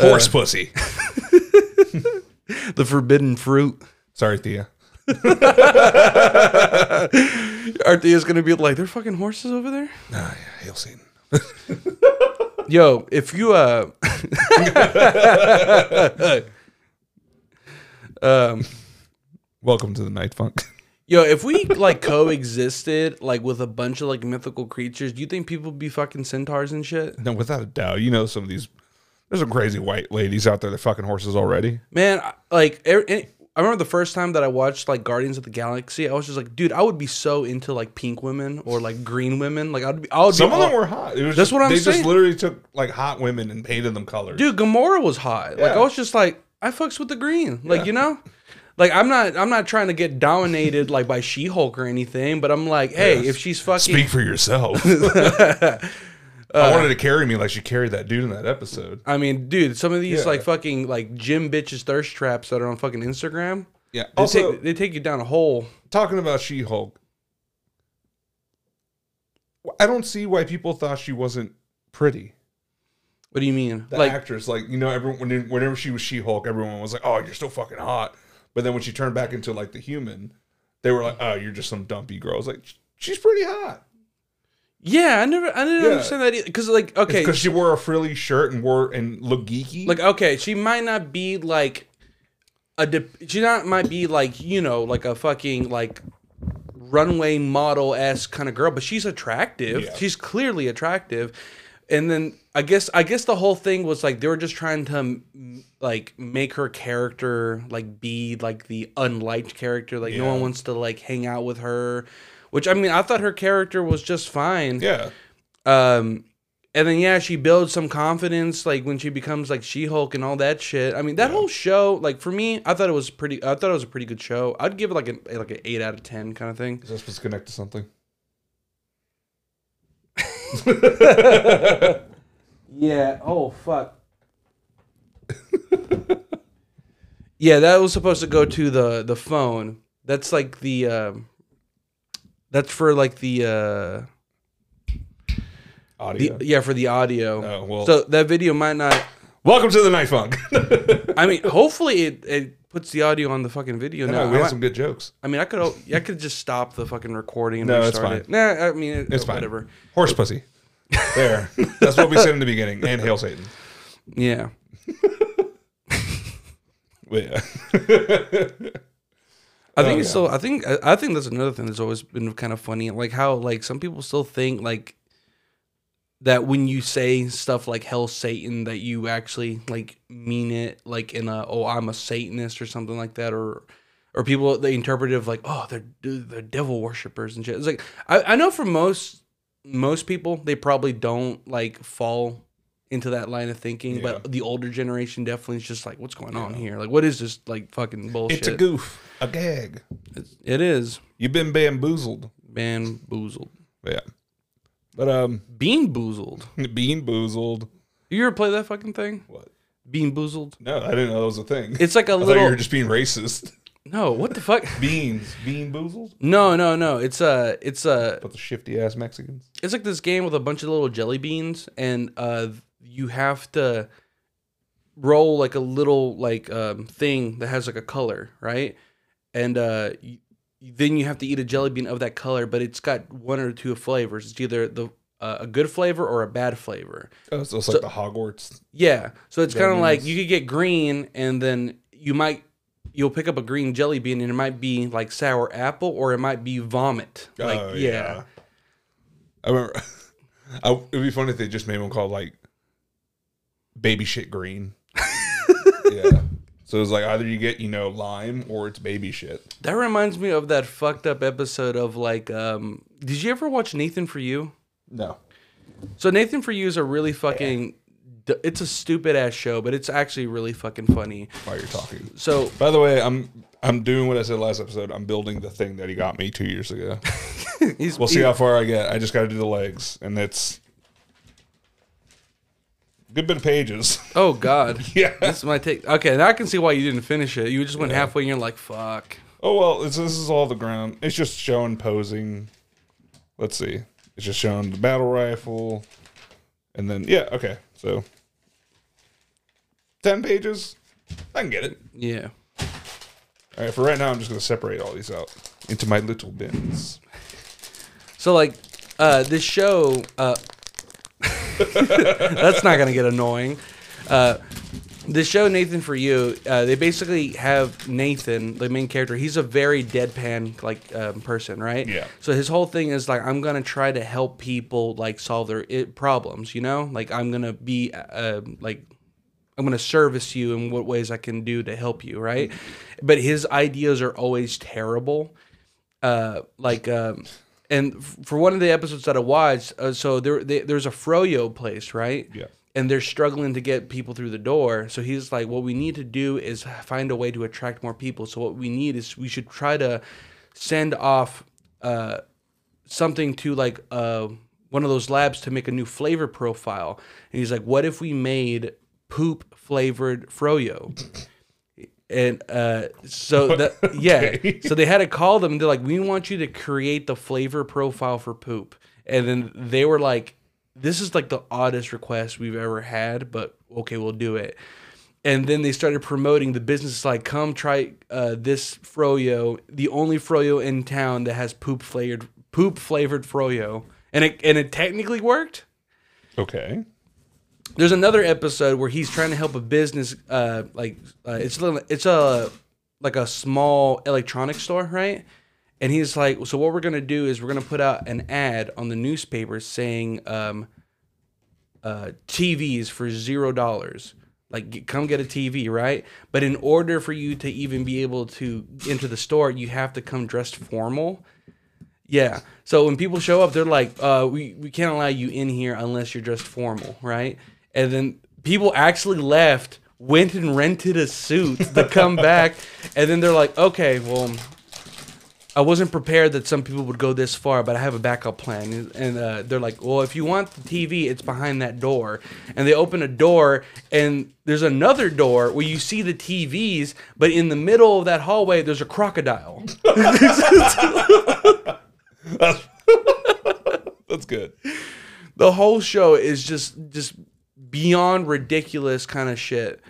Horse pussy. The forbidden fruit. Sorry, Thea. Our Thea's gonna be like, "They're fucking horses over there." Ah, yeah, hail Satan. Yo, if you uh, um, Welcome to the night funk. yo, if we like coexisted like with a bunch of like mythical creatures, do you think people would be fucking centaurs and shit? no, without a doubt, you know some of these. There's some crazy white ladies out there that fucking horses already. Man, like I remember the first time that I watched like Guardians of the Galaxy, I was just like, dude, I would be so into like pink women or like green women. Like I'd be, I would Some be of all- them were hot. It was That's just- what I'm they saying. They just literally took like hot women and painted them colors. dude gamora was hot like Yeah. i was just like i fucks with the green like Yeah. you know like i'm not i'm not trying to get dominated like by she-hulk or anything but i'm like hey if she's fucking Speak for yourself. I uh, wanted to carry me like she carried that dude in that episode. i mean dude some of these Yeah. like fucking like gym bitches thirst traps that are on fucking instagram Yeah. they, Also, take, they take you down a hole talking about She Hulk, I don't see why people thought she wasn't pretty. what do you mean The like actress, like you know, everyone when- whenever she was She Hulk, everyone was like, "Oh, you're still fucking hot." But then when she turned back into like the human, they were like, "Oh, you're just some dumpy girl." I was like, "She's pretty hot." Yeah i never i didn't Yeah. understand that because like okay because she wore a frilly shirt and wore and looked geeky. like okay she might not be like a de- she not might be like you know like a fucking like runway model s kind of girl but she's attractive Yeah. she's clearly attractive and then i guess i guess the whole thing was like they were just trying to mm, like make her character like be like the unliked character like no Yeah. one wants to like hang out with her which i mean i thought her character was just fine yeah, um, and then yeah, she builds some confidence like when she becomes like She Hulk and all that shit. I mean, that whole show, like for me, I thought it was pretty. I thought it was a pretty good show. I'd give it like an like an eight out of ten kind of thing. is that supposed to connect to something? Yeah. Oh fuck. yeah, that was supposed to go to the the phone. That's like the. Um, that's for like the. Uh, Audio. the yeah for the audio. Oh, well. so that video might not. Welcome to the night funk. I mean, hopefully it, it puts the audio on the fucking video no, now. we I, had might- some good jokes. I mean, I could I could just stop the fucking recording and No, it's restart fine. it. Nah, I mean, it, It's fine. whatever. Horse pussy. There. That's what we said in the beginning. And hail Satan. Yeah. Yeah. I think Oh, it's yeah. still. I think. I think that's another thing that's always been kind of funny, like how like some people still think like that when you say stuff like "Hell Satan," that you actually like mean it, like in a "Oh, I'm a Satanist" or something like that, or or people they interpret it of like "Oh, they're they're devil worshippers and shit." It's like I, I know for most most people they probably don't like fall into that line of thinking, but the older generation definitely is just like, "What's going on here? Like, what is this like fucking bullshit?" It's a goof. A gag. It's, it is You've been bamboozled. bamboozled, Yeah. But um bean boozled. bean boozled. You ever play that fucking thing? What? Bean boozled. No, I didn't know that was a thing. It's like a I thought you little. were just being racist. no, what the fuck? Beans. Bean boozled? No, no, no. It's a. It's a. But the shifty ass Mexicans. It's like this game with a bunch of little jelly beans, and uh, you have to roll like a little like um, thing that has like a color, right? And uh, you, then you have to eat a jelly bean of that color, but it's got one or two flavors. It's either the uh, a good flavor or a bad flavor. Oh, so it's like the Hogwarts. Yeah. So it's kind of like you could get green and then you might you'll pick up a green jelly bean and it might be like sour apple or it might be vomit. Like oh, yeah. I remember. I, it'd be funny if they just made one called like baby shit green. yeah. So it's like either you get you know lime or it's baby shit. That reminds me of that fucked up episode of like um did you ever watch Nathan for You? No. So Nathan for You is a really fucking it's a stupid ass show, but it's actually really fucking funny. While you're talking. So By the way, I'm I'm doing what I said last episode. I'm building the thing that he got me two years ago. he's We'll see how far I get. I just got to do the legs, and it's good bit of pages. Oh god. yeah. This might take Okay, now I can see why you didn't finish it. You just went halfway and you're like, fuck. Oh well, it's, this is all the ground. It's just showing posing. Let's see. It's just showing the battle rifle, and then yeah, okay. So ten pages, I can get it. Yeah. All right, for right now, I'm just gonna separate all these out into my little bins. So like uh this show uh that's not gonna get annoying. Uh the show Nathan for you, uh, they basically have Nathan, the main character. He's a very deadpan like um, person, right? Yeah. So his whole thing is like, I'm gonna try to help people like solve their it, problems. You know, like I'm gonna be uh, like I'm going to service you in what ways I can do to help you, right? But his ideas are always terrible. Uh, like, um, and for one of the episodes that I watched, uh, so there they, there's a froyo place, right? Yeah. And they're struggling to get people through the door. So he's like, what we need to do is find a way to attract more people. So what we need is we should try to send off uh, something to like uh, one of those labs to make a new flavor profile. And he's like, what if we made poop flavored froyo? And uh, so yeah, Okay. so they had to call them. And they're like, we want you to create the flavor profile for poop. And then they were like, this is like the oddest request we've ever had, but okay, we'll do it. And then they started promoting the business like, come try uh, this froyo, the only froyo in town that has poop flavored poop flavored froyo, and it and it technically worked. Okay. There's another episode where he's trying to help a business, uh, like uh, it's little- it's a like a small electronics store, right? And he's like, so what we're gonna do is we're gonna put out an ad on the newspaper saying, um, uh, TVs for zero dollars. Like, come get a TV, right? But in order for you to even be able to enter the store, you have to come dressed formal. Yeah. So when people show up, they're like, uh, we, we can't allow you in here unless you're dressed formal, right? And then people actually left, went and rented a suit to come back. And then they're like, okay, well, I wasn't prepared that some people would go this far, but I have a backup plan. And uh, they're like, well, if you want the TV, it's behind that door. And they open a door, and there's another door where you see the TVs, but in the middle of that hallway, there's a crocodile. That's good. the whole show is just just beyond ridiculous kind of shit.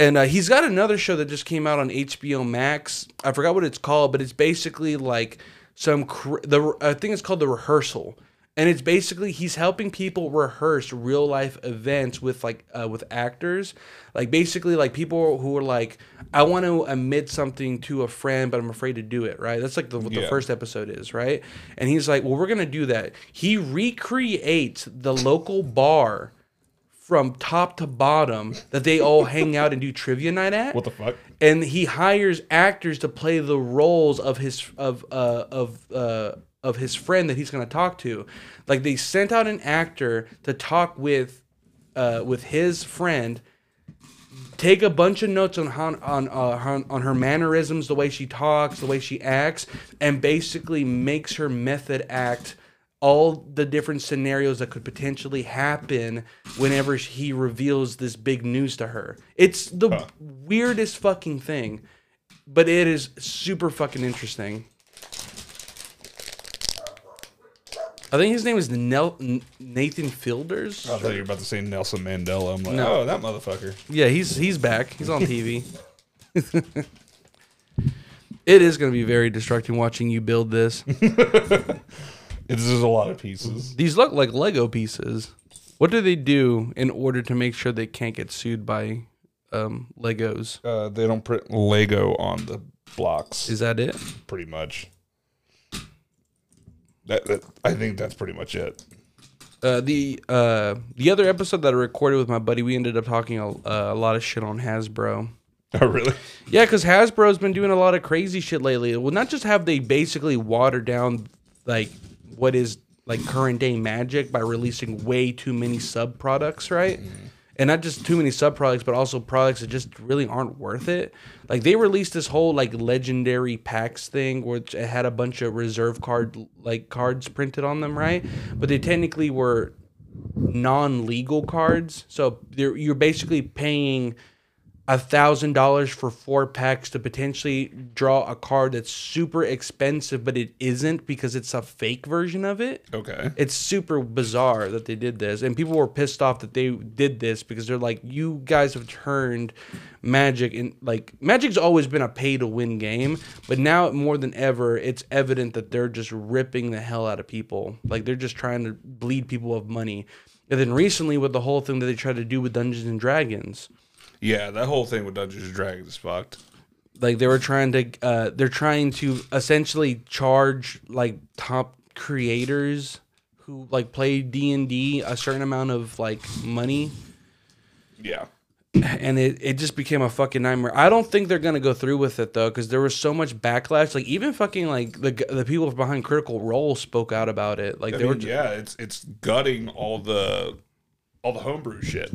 And uh, he's got another show that just came out on HBO Max. I forgot what it's called, but it's basically like some cr- the I think it's called the rehearsal. And it's basically he's helping people rehearse real life events with like uh, with actors, like basically like people who are like, I want to admit something to a friend, but I'm afraid to do it. Right? That's like the, what the first episode is, right? And he's like, well, we're gonna do that. He recreates the local bar from top to bottom that they all hang out and do trivia night at What the fuck? and he hires actors to play the roles of his of uh of uh of his friend that he's going to talk to like they sent out an actor to talk with uh with his friend take a bunch of notes on how, on uh, on on her mannerisms the way she talks the way she acts and basically makes her method act all the different scenarios that could potentially happen whenever he reveals this big news to her. It's the Huh. weirdest fucking thing, but it is super fucking interesting. I think his name is Nel- Nathan Fielders. I thought you were about to say Nelson Mandela. I'm like, No. oh, that motherfucker. Yeah, he's he's back. He's on TV. it is going to be very distracting watching you build this. It's just a lot of pieces. These look like Lego pieces. What do they do in order to make sure they can't get sued by um, Legos? Uh, they don't print Lego on the blocks, Is that it? pretty much. That, that I think that's pretty much it. Uh, the uh, the other episode that I recorded with my buddy, we ended up talking a, uh, a lot of shit on Hasbro. Oh, really? Yeah, because Hasbro's been doing a lot of crazy shit lately. Well, not just have they basically watered down like what is like current day magic by releasing way too many sub products, right? Mm-hmm. And not just too many sub products, but also products that just really aren't worth it. Like they released this whole like legendary packs thing, which had a bunch of reserve card like cards printed on them, right? But they technically were non-legal cards, so you're basically paying a thousand dollars for four packs to potentially draw a card that's super expensive, but it isn't because it's a fake version of it. Okay. It's super bizarre that they did this, and people were pissed off that they did this because they're like, "You guys have turned Magic and like Magic's always been a pay to win game, but now more than ever, it's evident that they're just ripping the hell out of people. Like they're just trying to bleed people of money." And then recently, with the whole thing that they tried to do with Dungeons and Dragons, Yeah, that whole thing with Dungeons and Dragons is fucked. like they were trying to uh they're trying to essentially charge like top creators who like play D&D a certain amount of like money Yeah. and it, it just became a fucking nightmare. I don't think they're gonna go through with it though, because there was so much backlash. Like even fucking like the the people behind Critical Role spoke out about it. Like I they mean, were yeah, it's it's gutting all the all the homebrew shit.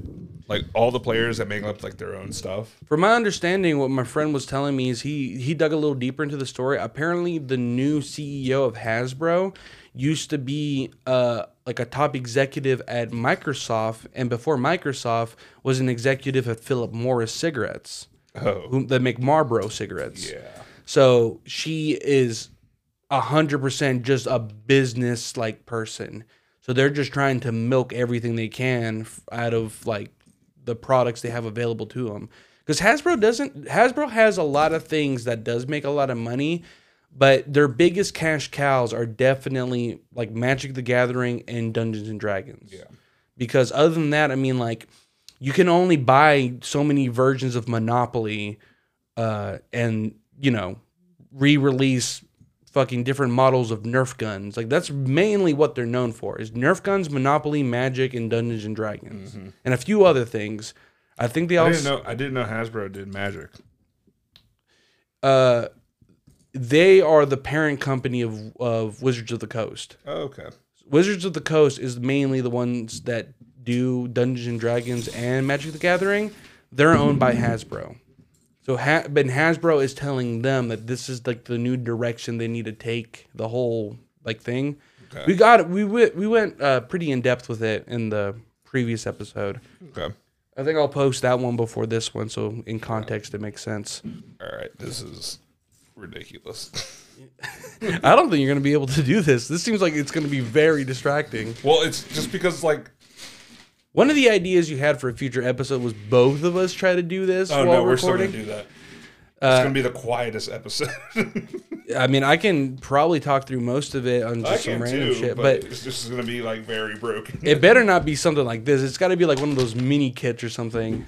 Like all the players that make up like their own stuff. From my understanding, what my friend was telling me is he he dug a little deeper into the story. Apparently, the new CEO of Hasbro used to be uh like a top executive at Microsoft, and before Microsoft was an executive at Philip Morris Cigarettes, Oh. who that make Marlboro cigarettes. Yeah. So she is a hundred percent just a business like person. So they're just trying to milk everything they can f- out of like the products they have available to them. Because Hasbro doesn't. Hasbro has a lot of things that does make a lot of money, but their biggest cash cows are definitely like Magic the Gathering and Dungeons and Dragons. Yeah. Because other than that, I mean, like you can only buy so many versions of Monopoly, uh, and you know, re-release fucking different models of Nerf guns. Like that's mainly what they're known for is Nerf guns, Monopoly, Magic, and Dungeons and Dragons, and a few other things. I think they I also didn't know I didn't know Hasbro did magic. uh, they are the parent company of of Wizards of the Coast. Oh, okay. Wizards of the Coast is mainly the ones that do Dungeons and Dragons and Magic the Gathering. They're owned by Hasbro. So, ha- but Hasbro is telling them that this is like the new direction they need to take the whole like thing. Okay. We got it. We went. We went uh, pretty in depth with it in the previous episode. Okay. I think I'll post that one before this one, so in context it makes sense. All right. This is ridiculous. I don't think you're gonna be able to do this. This seems like it's gonna be very distracting. well, it's just because like One of the ideas you had for a future episode was both of us try to do this oh while no, we're still gonna do that. Uh, it's gonna be the quietest episode. I mean, I can probably talk through most of it on just some random too, shit, but, but it's just gonna be like very broken. it better not be something like this. It's got to be like one of those mini kits or something.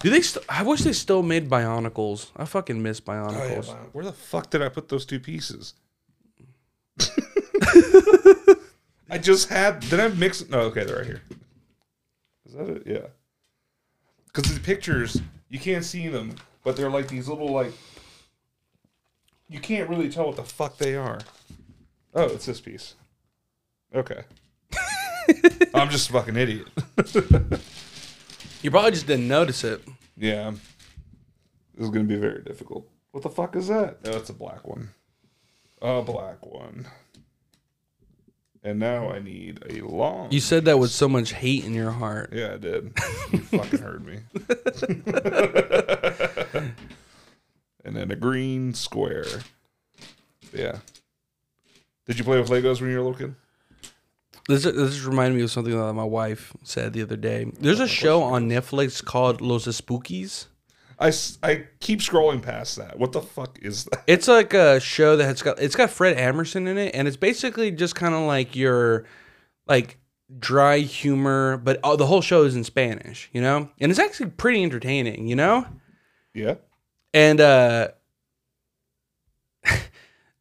Do they? St- I wish they still made Bionicles. I fucking miss Oh, yeah, Bionicles. Where the fuck did I put those two pieces? I just had. Did I mix? No, okay, they're right here. Is that it? Yeah. Because the pictures, you can't see them, but they're like these little like. You can't really tell what the fuck they are. Oh, it's this piece. Okay. I'm just a fucking idiot. You probably just didn't notice it. Yeah. This is gonna be very difficult. What the fuck is that? Oh, it's a black one. A black one. And now I need a long. You said that with so much hate in your heart. yeah, I did. You fucking heard me. and then a green square. Yeah. Did you play with Legos when you were a little kid? This this reminded me of something that my wife said the other day. There's a show on Netflix called Los Espookys. I, I keep scrolling past that. What the fuck is that? It's like a show that has got it's got Fred Armisen in it, and it's basically just kind of like your like dry humor, but all, the whole show is in Spanish, you know, and it's actually pretty entertaining, you know. Yeah. And uh,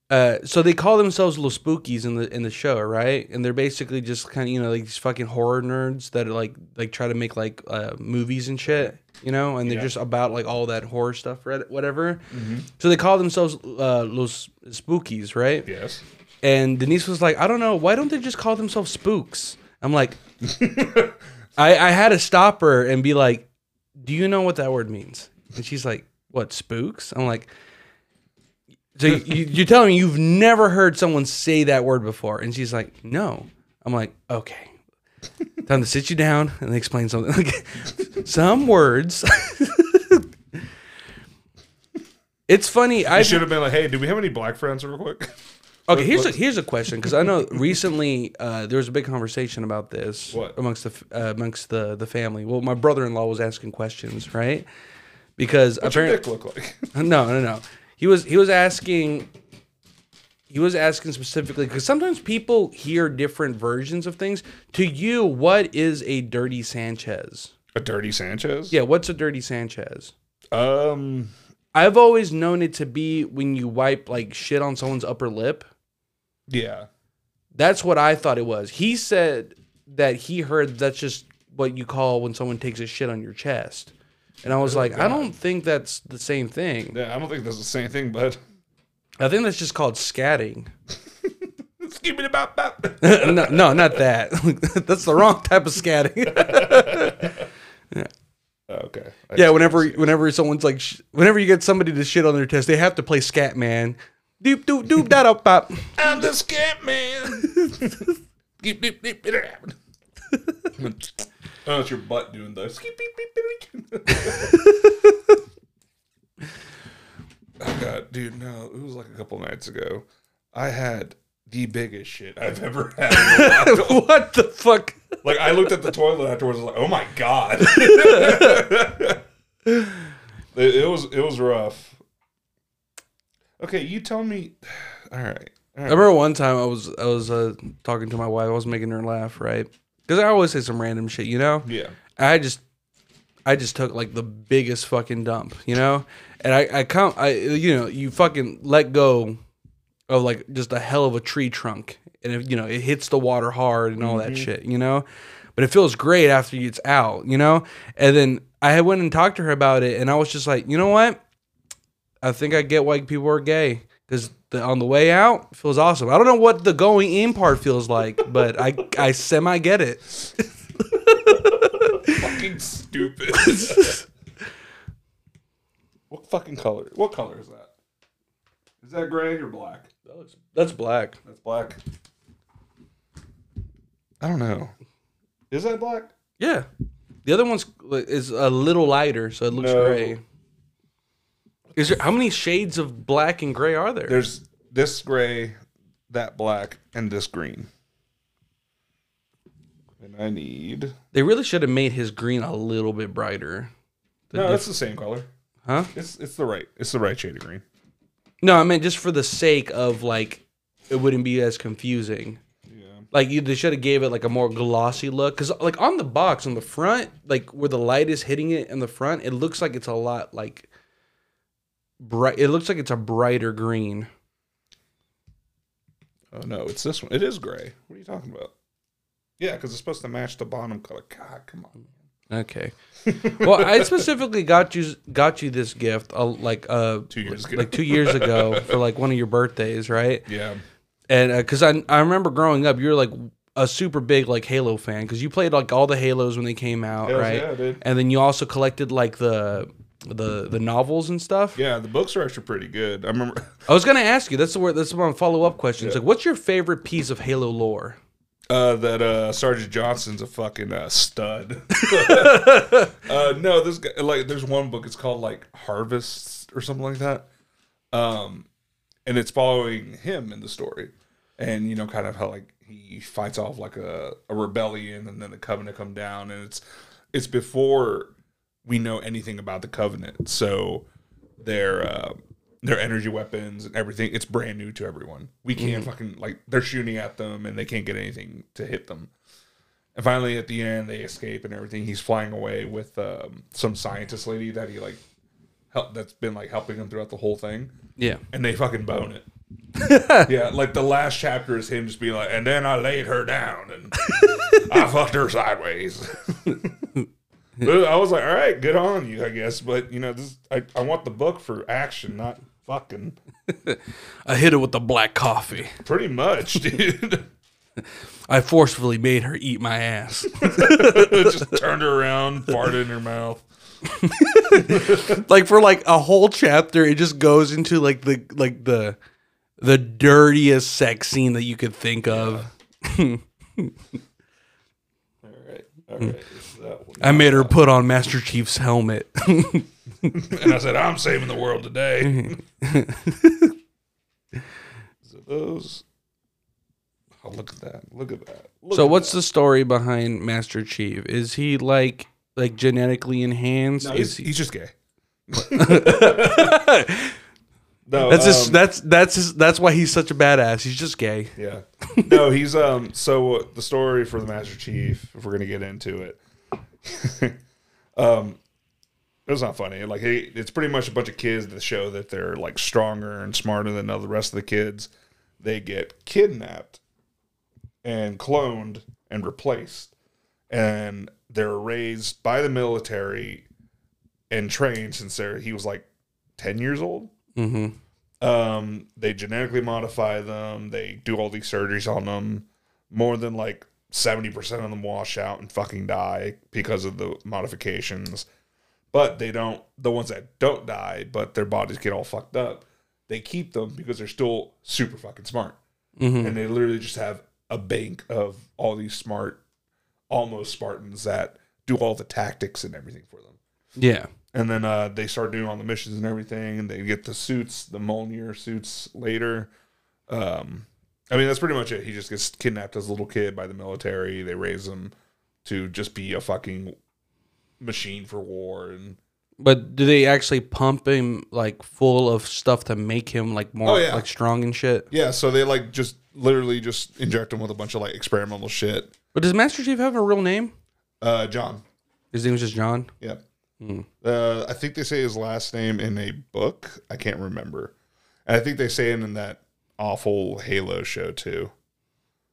uh, so they call themselves Los Espookys in the in the show, right? And they're basically just kind of you know like these fucking horror nerds that like like try to make like uh, movies and shit, you know, and they're Yeah. just about like all that horror stuff, right? Whatever. So they call themselves uh, Los Espookys, right? Yes. And Denise was like, I don't know, why don't they just call themselves spooks? I'm like, I, I had to stop her and be like, Do you know what that word means? And she's like, What, spooks? I'm like, So you, you're telling me you've never heard someone say that word before? And she's like, No. I'm like, Okay. Time to sit you down and explain something. Some words. it's funny. I should have been like, hey, do we have any black friends, real quick? Okay, here's a here's a question because I know recently uh, there was a big conversation about this What? amongst the uh, amongst the the family. Well, my brother in law was asking questions, right? Because What's your apparently, dick look like? no, no, no. He was he was asking. He was asking specifically because sometimes people hear different versions of things. To you, what is a dirty Sanchez? a dirty Sanchez? Yeah, what's a dirty Sanchez? Um, I've always known it to be when you wipe like shit on someone's upper lip. yeah. That's what I thought it was. He said that he heard that's just what you call when someone takes a shit on your chest. And I was like, I don't think that's the same thing. Yeah, I don't think that's the same thing, but I think that's just called scatting. it about that. no, no, not that. that's the wrong type of scatting. Yeah. Okay. I yeah, whenever whenever someone's like, sh- whenever you get somebody to shit on their test, they have to play scat man. Doop doop doop da da pop. I'm the scat man. Beep beep beep. Oh, it's your butt doing the skip beep beep beep. oh god, dude, no, it was like a couple nights ago. I had the biggest shit I've ever had. in a while. what the fuck? like I looked at the toilet afterwards, I was like, oh my god. it, it was it was rough. Okay, you tell me. All right. All I remember one time I was I was uh, talking to my wife. I was making her laugh, right? Because I always say some random shit, you know. Yeah. I just I just took like the biggest fucking dump, you know. And I I come I you know you fucking let go of like just a hell of a tree trunk, and if you know it hits the water hard and all that mm-hmm. shit, you know. But it feels great after it's out, you know. And then I went and talked to her about it, and I was just like, you know what? I think I get why people are gay because on the way out feels awesome. I don't know what the going in part feels like, but I I semi get it. fucking stupid. what fucking color? What color is that? Is that gray or black? That looks, That's black. That's black. I don't know. Is that black? Yeah, the other one's is a little lighter, so it looks No. gray. Is there how many shades of black and gray are there? There's this gray, that black, and this green. And I need. They really should have made his green a little bit brighter. No, that's the same color. huh? It's it's the right. It's the right shade of green. No, I meant just for the sake of like it wouldn't be as confusing. Yeah. Like you, they should have gave it like a more glossy look because like on the box on the front, like where the light is hitting it in the front, it looks like it's a lot like bright. It looks like it's a brighter green. Oh no, it's this one. It is gray. What are you talking about? Yeah, because it's supposed to match the bottom color. God, come on. Okay. well, I specifically got you got you this gift uh, like uh Two years ago. like two years ago for like one of your birthdays, right? Yeah. And because I I remember growing up, you were like a super big like Halo fan because you played like all the Halos when they came out, Hells right? yeah, dude. And then you also collected like the the the novels and stuff. Yeah, the books are actually pretty good. I remember. I was gonna ask you. That's the word. That's my follow up question. It's Yeah. like, what's your favorite piece of Halo lore? Uh, that uh, Sergeant Johnson's a fucking uh, stud. uh, no, this guy like there's one book. It's called like Harvests or something like that. Um, and it's following him in the story, and you know, kind of how like he fights off like a, a rebellion, and then the Covenant come down, and it's it's before we know anything about the Covenant, so their uh, their energy weapons and everything it's brand new to everyone. We can't fucking like they're shooting at them and they can't get anything to hit them. And finally, at the end, they escape and everything. He's flying away with um, some scientist lady that he like help that's been like helping him throughout the whole thing, Yeah. and they fucking bone it. yeah, like the last chapter is him just being like, and then I laid her down and I fucked her sideways. But I was like, all right, good on you, I guess. But you know, this I, I want the book for action, not fucking. I hit her with the black coffee. Pretty much, dude. I forcefully made her eat my ass. just turned her around, farted in her mouth. like for like a whole chapter, it just goes into like the like the the dirtiest sex scene that you could think of. All right, it's that one. I made her put on Master Chief's helmet. and I said, I'm saving the world today. so those. Oh, look at that! Look at that! Look so at what's that. the story behind Master Chief? Is he like like genetically enhanced? No, Is he's, he he's just gay. no, That's just um, that's that's his, that's why he's such a badass. He's just gay. Yeah. No, he's um. So the story for the Master Chief, if we're gonna get into it, um, it's not funny. Like, he, it's pretty much a bunch of kids that show that they're like stronger and smarter than the rest of the kids. They get kidnapped and cloned and replaced, and they're raised by the military and trained since they're he was like ten years old. Mm-hmm. Um, they genetically modify them. They do all these surgeries on them. More than like seventy percent of them wash out and fucking die because of the modifications. But they don't. The ones that don't die, but their bodies get all fucked up, they keep them because they're still super fucking smart, Mm-hmm. and they literally just have a bank of all these smart, almost Spartans that do all the tactics and everything for them Yeah. and then uh, they start doing all the missions and everything, and they get the suits, the Mjolnir suits later. Um, I mean, that's pretty much it. He just gets kidnapped as a little kid by the military. They raise him to just be a fucking machine for war, and But do they actually pump him like full of stuff to make him like more Oh, yeah. like strong and shit? yeah, so they like just literally just inject him with a bunch of like experimental shit. But does Master Chief have a real name? Uh, John, His name is just John. yeah. Hmm. Uh, I think they say his last name in a book. I can't remember, and I think they say it in that awful Halo show too,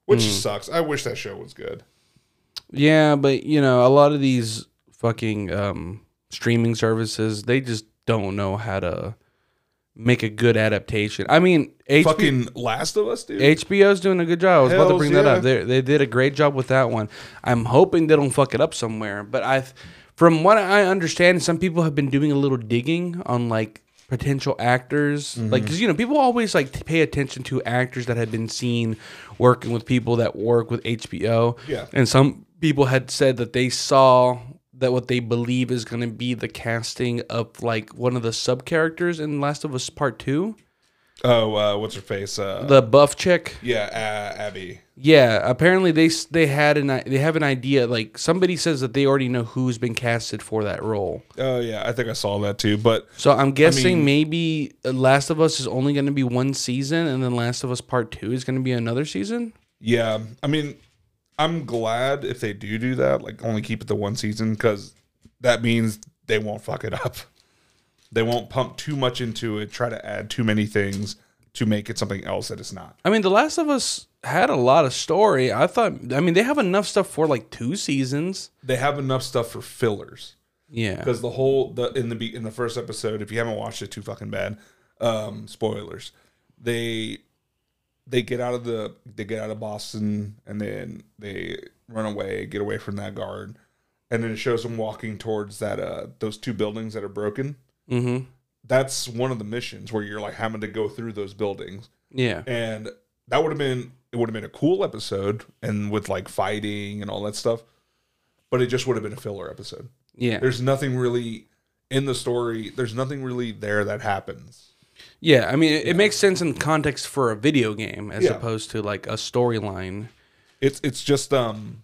which Hmm. sucks. I wish that show was good. Yeah, but you know, a lot of these fucking um, streaming services, they just don't know how to make a good adaptation. I mean, HBO, Fucking Last of Us, dude. HBO's doing a good job. I was about to Hells bring that up. They they did a great job with that one. I'm hoping they don't fuck it up somewhere. But I, from what I understand, some people have been doing a little digging on like potential actors, Mm-hmm. like because you know people always like pay attention to actors that have been seen working with people that work with HBO. Yeah. and some people had said that they saw that what they believe is going to be the casting of like one of the sub characters in Last of Us Part Two, oh, uh, what's her face? Uh, the buff chick. yeah, uh, Abby. Yeah, apparently they they had an i- they have an idea. Like somebody says that they already know who's been casted for that role. Oh yeah, I think I saw that too. But So I'm guessing mean- maybe uh, Last of Us is only going to be one season, and then Last of Us Part Two is going to be another season. yeah, I mean, I'm glad if they do do that. Like, only keep it to one season because that means they won't fuck it up. They won't pump too much into it. Try to add too many things to make it something else that it's not. I mean, The Last of Us had a lot of story. I thought. I mean, they have enough stuff for like two seasons. They have enough stuff for fillers. Yeah. because the whole the in the in the first episode, if you haven't watched it, too fucking bad. Um, spoilers. They they get out of the they get out of Boston and then they run away, get away from that guard, and then it shows them walking towards that uh those two buildings that are broken. Mm-hmm. That's one of the missions where you're like having to go through those buildings, Yeah. and that would have been it would have been a cool episode and with like fighting and all that stuff, but it just would have been a filler episode Yeah. there's nothing really in the story there's nothing really there that happens Yeah. I mean, it, it makes sense in context for a video game as Yeah. opposed to like a storyline. it's it's just um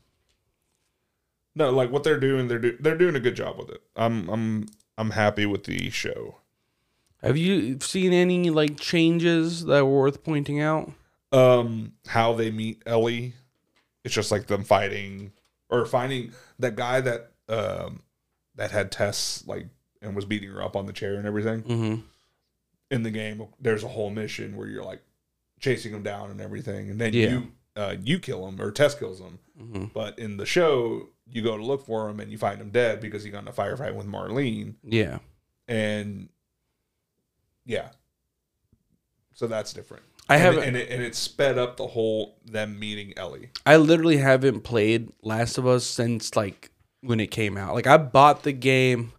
no like what they're doing they're do, they're doing a good job with it i'm i'm i'm happy with the show Have you seen any like changes that were worth pointing out? Um how they meet ellie it's just like them fighting or finding that guy that um that had Tess like and was beating her up on the chair and everything Mm-hmm. in the game there's a whole mission where you're like chasing him down and everything and then Yeah. you uh, you kill him or Tess kills him Mm-hmm. but in the show you go to look for him and you find him dead because he got in a firefight with Marlene Yeah. and yeah so that's different I and haven't. it, and it, and it sped up the whole them meeting Ellie I literally haven't played Last of Us since like when it came out. Like I bought the game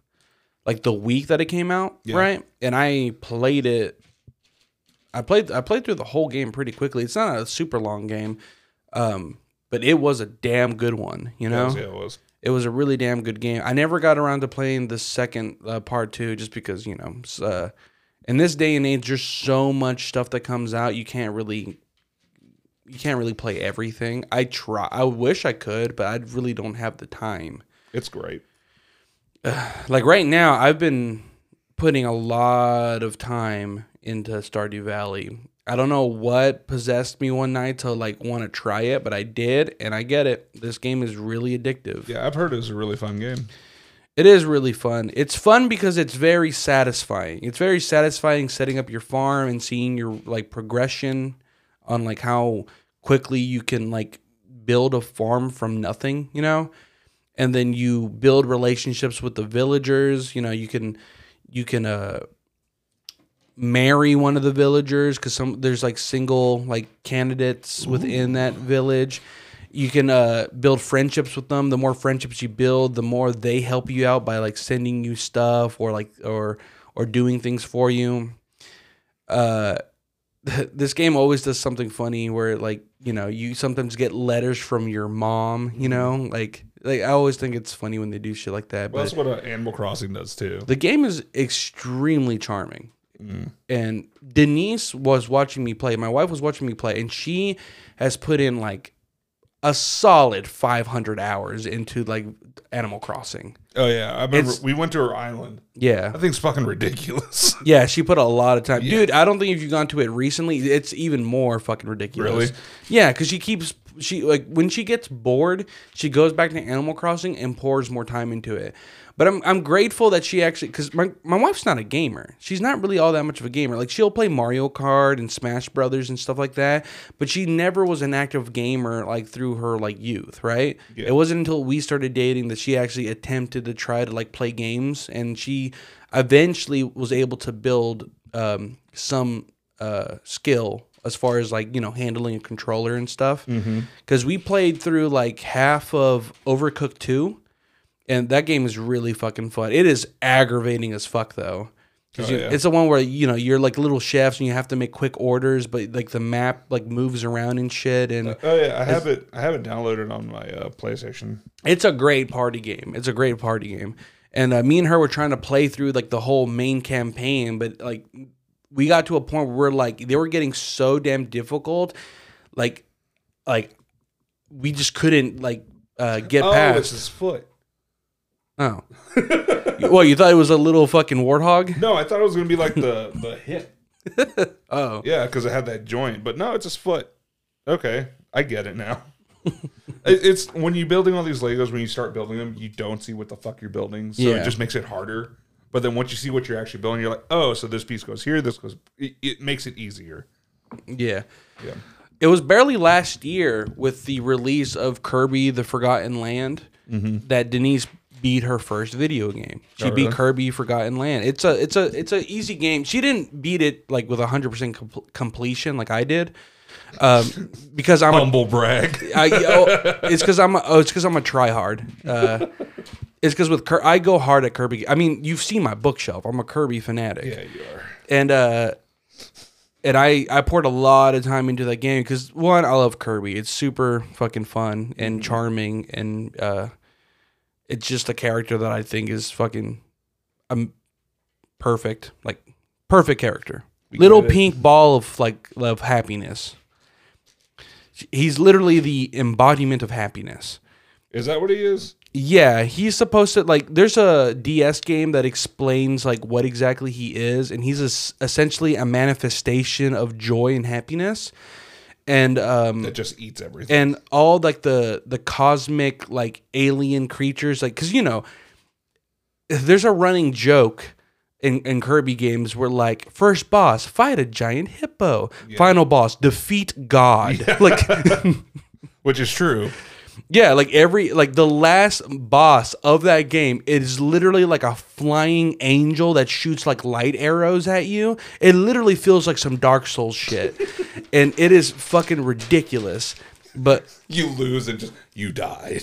like the week that it came out, Yeah. right? And I played it. I played I played through the whole game pretty quickly. It's not a super long game, um, but it was a damn good one. You know, it was- yeah, it was It was a really damn good game. I never got around to playing the second uh, part two, just because you know, uh, in this day and age, there's so much stuff that comes out. You can't really, you can't really play everything. I try. I wish I could, but I really don't have the time. It's great. Like right now, I've been putting a lot of time into Stardew Valley. I don't know what possessed me one night to like want to try it, but I did, and I get it. This game is really addictive. Yeah, I've heard it was a really fun game. It is really fun. It's fun because it's very satisfying. It's very satisfying setting up your farm and seeing your like progression on like how quickly you can like build a farm from nothing, you know? And then you build relationships with the villagers, you know, you can you can uh marry one of the villagers cuz some there's like single like candidates within that village you can uh, build friendships with them. The more friendships you build, the more they help you out by like sending you stuff or like or or doing things for you. Uh, this game always does something funny where like you know you sometimes get letters from your mom. You know, like like I always think it's funny when they do shit like that. Well, But that's what uh, Animal Crossing does too. the game is extremely charming. And Denise was watching me play. My wife was watching me play, and she has put in like a solid 500 hours into like Animal Crossing. Oh yeah, I remember It's- we went to her island. Yeah. I think it's fucking ridiculous. Yeah, she put a lot of time. Dude, I don't think if you've gone to it recently, it's even more fucking ridiculous. Really? Yeah, because she keeps she like when she gets bored, she goes back to Animal Crossing and pours more time into it. But I'm I'm grateful that she actually because my my wife's not a gamer. She's not really all that much of a gamer. Like she'll play Mario Kart and Smash Brothers and stuff like that, but she never was an active gamer like through her like youth, right? Yeah. It wasn't until we started dating that she actually attempted to try to like play games, and she eventually was able to build um, some uh, skill as far as like you know handling a controller and stuff. Because we played through like half of Overcooked two, and that game is really fucking fun. It is aggravating as fuck though. 'Cause Oh, you- yeah. It's the one where you know you're like little chefs and you have to make quick orders, but like the map like moves around and shit, and Oh yeah, I have it. I have it downloaded on my uh, PlayStation. it's a great party game. It's a great party game. And uh, me and her were trying to play through like the whole main campaign, but like we got to a point where we're like they were getting so damn difficult, like like we just couldn't like uh, get Oh, it's past. his foot. Oh, well, you thought it was a little fucking warthog? No, I thought it was gonna be like the the hip. Oh, Yeah, because it had that joint, but no, it's his foot. Okay, I get it now. It- it's when you're building all these Legos. When you start building them, you don't see what the fuck you're building, so Yeah. it just makes it harder. But then once you see what you're actually building, you're like, oh, so this piece goes here. This goes. It, it makes it easier. yeah. Yeah. It was barely last year with the release of Kirby: The Forgotten Land mm-hmm. that Denise beat her first video game. She Oh, beat? Kirby: Forgotten Land. It's a it's a it's an easy game. She didn't beat it like with hundred percent completion like I did, um, because I'm a Humble brag. I, oh, it's because I'm a, oh, it's because I'm a try hard. Uh, it's because with Kir- I go hard at Kirby. I mean, you've seen my bookshelf. I'm a Kirby fanatic yeah, you are. and uh and I I poured a lot of time into that game because one I love Kirby. It's super fucking fun and charming, and uh, it's just a character that I think is fucking um perfect, like perfect character. Little pink ball of like of happiness. He's literally the embodiment of happiness. Is that what he is? Yeah, he's supposed to like. There's a DS game that explains like what exactly he is, and he's es- essentially a manifestation of joy and happiness, and um, That just eats everything. and all like the the cosmic like alien creatures, like because you know, there's a running joke in, in Kirby games where like first boss fight a giant hippo, final boss defeat God, like. Which is true. Yeah, like every like the last boss of that game is literally like a flying angel that shoots like light arrows at you. It literally feels like some Dark Souls shit. and it is fucking ridiculous. But You lose and just you died.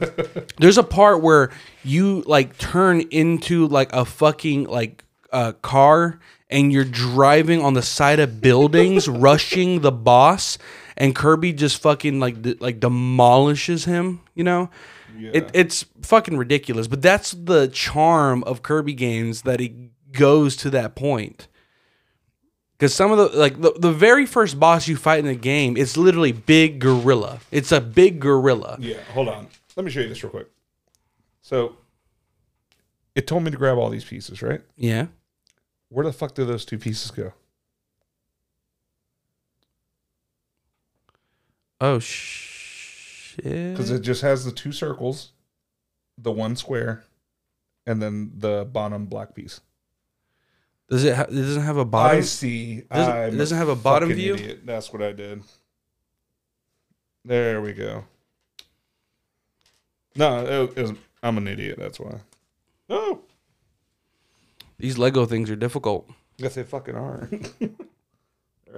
there's a part where you like turn into like a fucking like uh, car and you're driving on the side of buildings rushing the boss and Kirby just fucking like de- like demolishes him, you know? Yeah. It, it's fucking ridiculous, but that's the charm of Kirby games that it goes to that point. Because some of the like the, the very first boss you fight in the game, it's literally big gorilla. It's a big gorilla. yeah. Hold on. Let me show you this real quick. So, it told me to grab all these pieces, right? Yeah. Where the fuck do those two pieces go? Oh shit. Because it just has the two circles, the one square, and then the bottom black piece. Does it? Ha- it doesn't have a bottom. I see. Doesn't- it doesn't have a bottom view? Idiot. That's what I did. There we go. No, it, it was, I'm an idiot. That's why. Oh, These Lego things are difficult. yes, they fucking are. All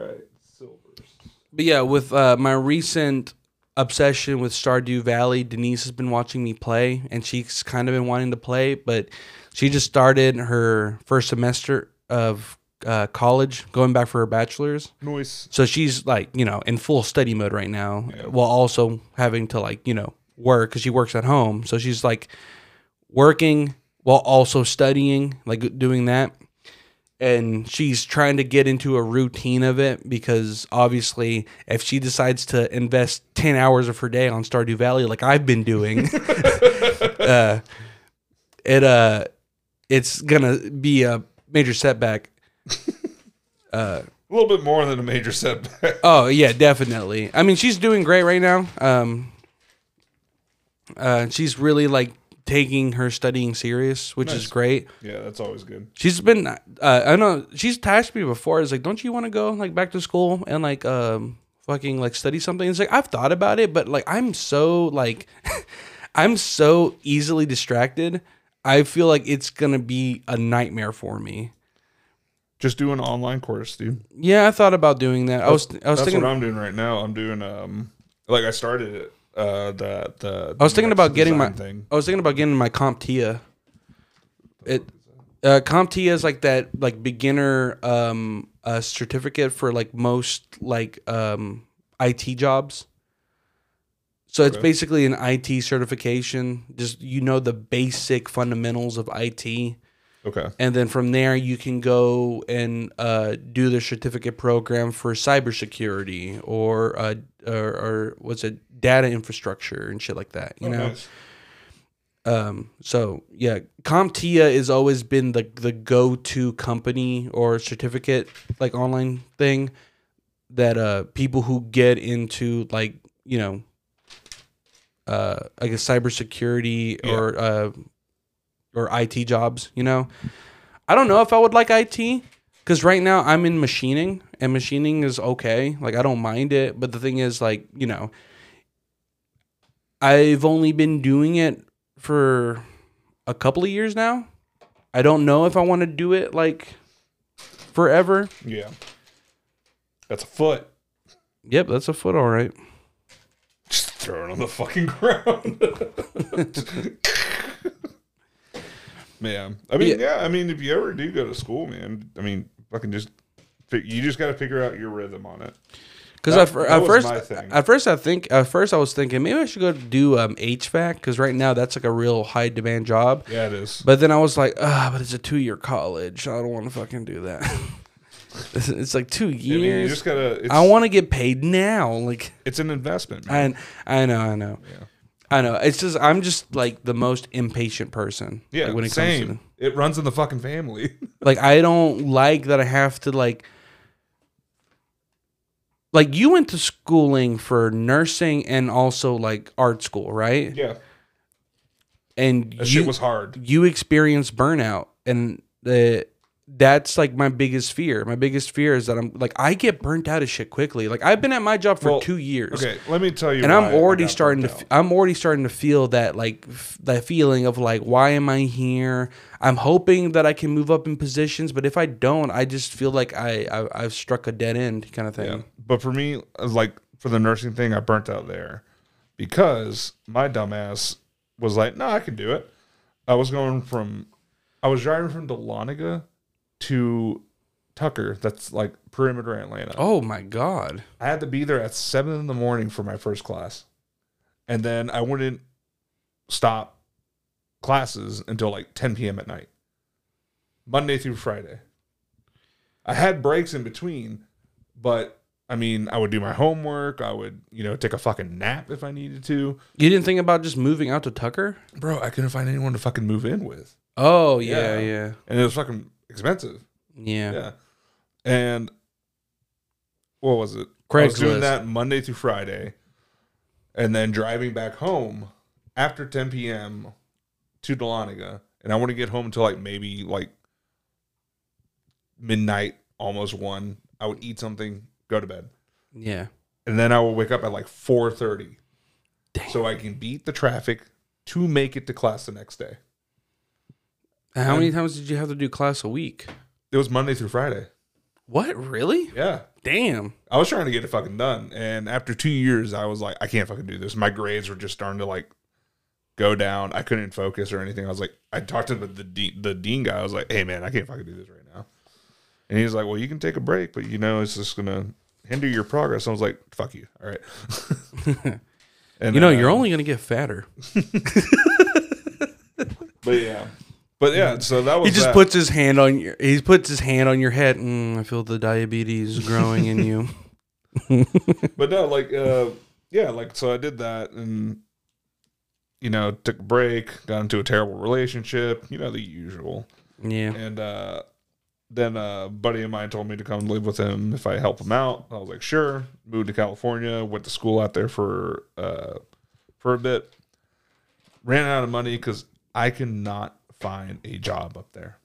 right, silvers. But yeah, with uh, my recent obsession with Stardew Valley, Denise has been watching me play, and she's kind of been wanting to play, but she just started her first semester of uh, college, going back for her bachelor's. Noise. So she's like, you know, in full study mode right now, Yeah. while also having to like, you know, work because she works at home. So she's like working while also studying, like doing that. And she's trying to get into a routine of it because obviously, if she decides to invest 10 hours of her day on Stardew Valley, like I've been doing, uh, it, uh, it's gonna be a major setback. A little bit more than a major setback. Oh yeah, definitely. I mean, she's doing great right now. Um, uh, she's really like taking her studying serious, which is great. Yeah, that's always good. She's been, uh, I know she's tasked me before. It's like, don't you want to go like back to school and like um fucking like study something? It's like I've thought about it, but like I'm so like I'm so easily distracted. I feel like it's gonna be a nightmare for me. Just do an online course, dude. Yeah, I thought about doing that. I was I was That's thinking what I'm doing right now. I'm doing um, like I started it. Uh, the the. I was thinking about getting my thing. I was thinking about getting my CompTIA. It uh, CompTIA is like that like beginner um uh, certificate for like most like um IT jobs. So it's Okay. basically an IT certification. Just you know the basic fundamentals of IT, Okay. and then from there you can go and uh, do the certificate program for cybersecurity or uh, or, or what's it data infrastructure and shit like that. You Oh, know. nice. Um, so yeah, CompTIA has always been the the go to company or certificate like online thing that uh people who get into like you know uh I guess cybersecurity Yeah. or uh or IT jobs. You know, I don't know if I would like IT because right now I'm in machining and machining is okay. Like I don't mind it, but the thing is like you know. I've only been doing it for a couple of years now. I don't know if I want to do it like forever. Yeah. That's a foot. Yep, that's a foot, all right. Just throw it on the fucking ground. man, I mean, yeah. I mean, if you ever do go to school, man, I mean, fucking just you just got to figure out your rhythm on it. Because at, at first, at first, I think at first I was thinking maybe I should go do um, HVAC because right now that's like a real high demand job. Yeah, it is. But then I was like, ah, but it's a two year college. I don't want to fucking do that. it's, like two I mean, you years. just gotta. It's, I want to get paid now. Like It's an investment, man. I, I know, I know, Yeah. I know. It's just I'm just like the most impatient person. yeah, like, when it same. comes to it runs in the fucking family. like I don't like that I have to like like you went to schooling for nursing and also like art school, right? yeah, And that you shit was hard. you experienced burnout and the that's like my biggest fear. My biggest fear is that I'm like I get burnt out of shit quickly. Like I've been at my job for Well, 2 years. Okay, let me tell you. and I'm already starting to out. I'm already starting to feel that like f- that feeling of like why am I here? I'm hoping that I can move up in positions, but if I don't, I just feel like I, I I've struck a dead end kind of thing. Yeah. But for me, uh, like for the nursing thing, I burnt out there because my dumbass was like, "No, I can do it." I was going from, I was driving from Dahlonega to Tucker. That's like perimeter Atlanta. Oh my god. I had to be there at seven in the morning for my first class, and then I wouldn't stop classes until like 10 p.m. at night, Monday through Friday. I had breaks in between, but I mean, I would do my homework. I would, you know, take a fucking nap if I needed to. You didn't think about just moving out to Tucker? Bro, I couldn't find anyone to fucking move in with. Oh yeah, Yeah. yeah, And it was fucking expensive. yeah. Yeah. And what was it? I was doing that Monday through Friday. And then driving back home after 10 p.m. to Dahlonega. And I want to get home until like maybe like midnight, almost one. I would eat something, go to bed. Yeah. And then I will wake up at like 4:30. Damn. So I can beat the traffic to make it to class the next day. How many times did you have to do class a week? It was Monday through Friday. What really? Yeah. Damn. I was trying to get it fucking done, and after two years, I was like, I can't fucking do this. My grades were just starting to like go down. I couldn't focus or anything. I was like, I talked to the the dean, the dean guy. I was like, Hey man, I can't fucking do this right now. And he's like, Well, you can take a break, but you know, it's just gonna hinder your progress. I was like, Fuck you. All right. and You know, you're uh, only gonna get fatter. But yeah, but yeah. So that was He just that. puts his hand on your. He puts his hand on your head. Mm, I feel the diabetes growing in you. but no, like, uh, yeah, like, so I did that and, you know, took a break, got into a terrible relationship, you know, the usual. Yeah. And, uh, then a buddy of mine told me to come live with him if I help him out. I was like, sure. Moved to California, went to school out there for, uh, for a bit. Ran out of money because I cannot find a job up there.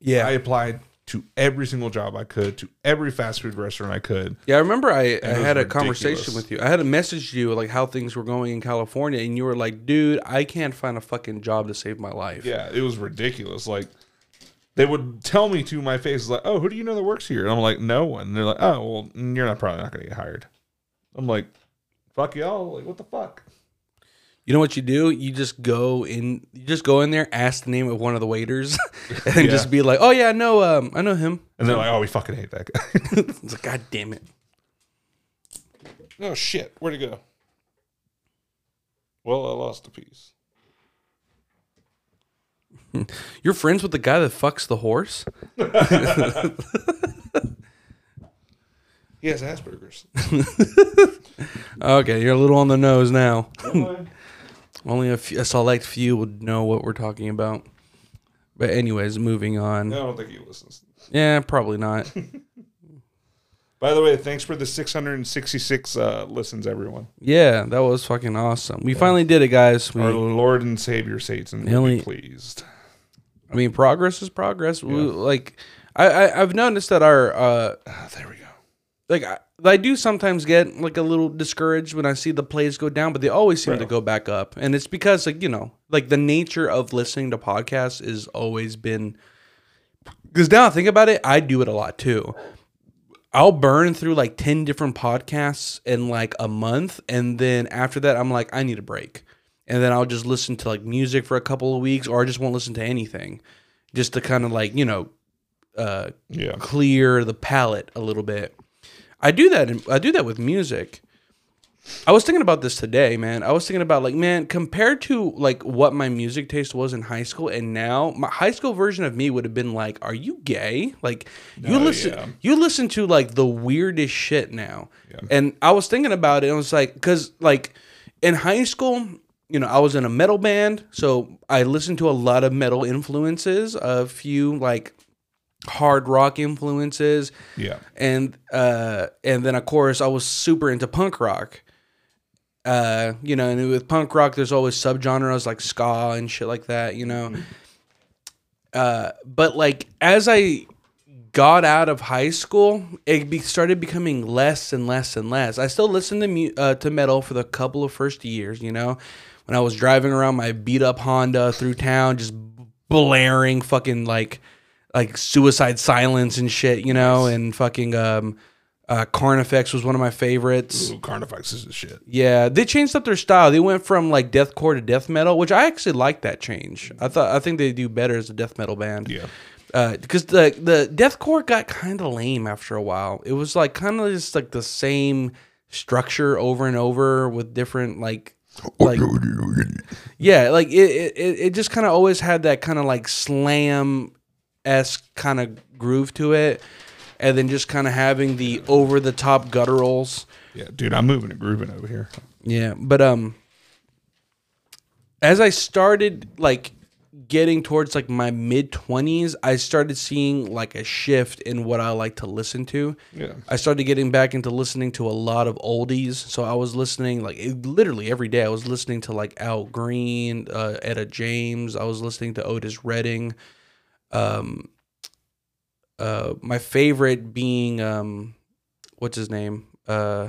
Yeah. I applied to every single job I could, to every fast food restaurant I could. Yeah, I remember I, I had a ridiculous. conversation with you. I had a message you like how things were going in California, and you were like, "Dude, I can't find a fucking job to save my life." Yeah, it was ridiculous. Like they would tell me to my face, like, "Oh, who do you know that works here?" And I'm like, "No one." And they're like, "Oh, well, you're not probably not going to get hired." I'm like, "Fuck y'all!" Like, what the fuck? You know what you do? You just go in. You just go in there, ask the name of one of the waiters, and Yeah. just be like, "Oh yeah, I know. Um, I know him." And they're like, "Oh, we fucking hate that guy." It's like, God damn it! oh shit, where'd it go? Well, I lost a piece. You're friends with the guy that fucks the horse? He has Asperger's. Okay, you're a little on the nose now. Only a, few, a select few would know what we're talking about. But anyways, moving on. I don't think he listens. Yeah, probably not. By the way, thanks for the 666 uh, listens, everyone. Yeah, that was fucking awesome. We finally did it, guys. We, Our Lord and Savior Satan will only- be pleased. I mean, progress is progress. We, like, I, I I've noticed that our uh Ah, there we go. like I, I do sometimes get like a little discouraged when I see the plays go down, but they always seem to go back up, and it's because like you know like the nature of listening to podcasts is always been. Because now I think about it, I do it a lot too. I'll burn through like 10 different podcasts in like a month. And then after that, I'm like, I need a break. And then I'll just listen to like music for a couple of weeks or I just won't listen to anything just to kind of like, you know, uh, Yeah. clear the palate a little bit. I do that. In, I do that with music. I was thinking about this today, man. I was thinking about like, man, compared to like what my music taste was in high school and now, my high school version of me would have been like, "Are you gay?" Like you Oh, listen, yeah. you listen to like the weirdest shit now. Yeah. And I was thinking about it. and I was like, because like in high school, you know, I was in a metal band, so I listened to a lot of metal influences, a few like hard rock influences Yeah. and uh and then of course I was super into punk rock. Uh, you know, and with punk rock there's always subgenres like ska and shit like that, you know. Uh but like as I got out of high school, it be, started becoming less and less and less. I still listened to mu- uh, to metal for the couple of first years, you know, when I was driving around my beat up Honda through town, just blaring fucking like like Suicide Silence and shit, you know, and fucking um, uh, Carnifex was one of my favorites. Ooh, Carnifex is the shit. Yeah, they changed up their style. They went from like deathcore to death metal, which I actually like that change. I thought I think they do better as a death metal band Yeah. because the the deathcore got kind of lame after a while. It was like kind of just like the same structure over and over with different like Like yeah, like it, it it just kind of always had that kind of like slam esque kind of groove to it, and then just kind of having the over the top gutturals. yeah, dude, I'm moving and grooving over here. Yeah, but um, as I started like getting towards like my mid twenties, I started seeing like a shift in what I like to listen to. Yeah. I started getting back into listening to a lot of oldies. So I was listening like it, literally every day. I was listening to like Al Green, uh, Etta James. I was listening to Otis Redding. Um, uh, my favorite being um, what's his name? Uh,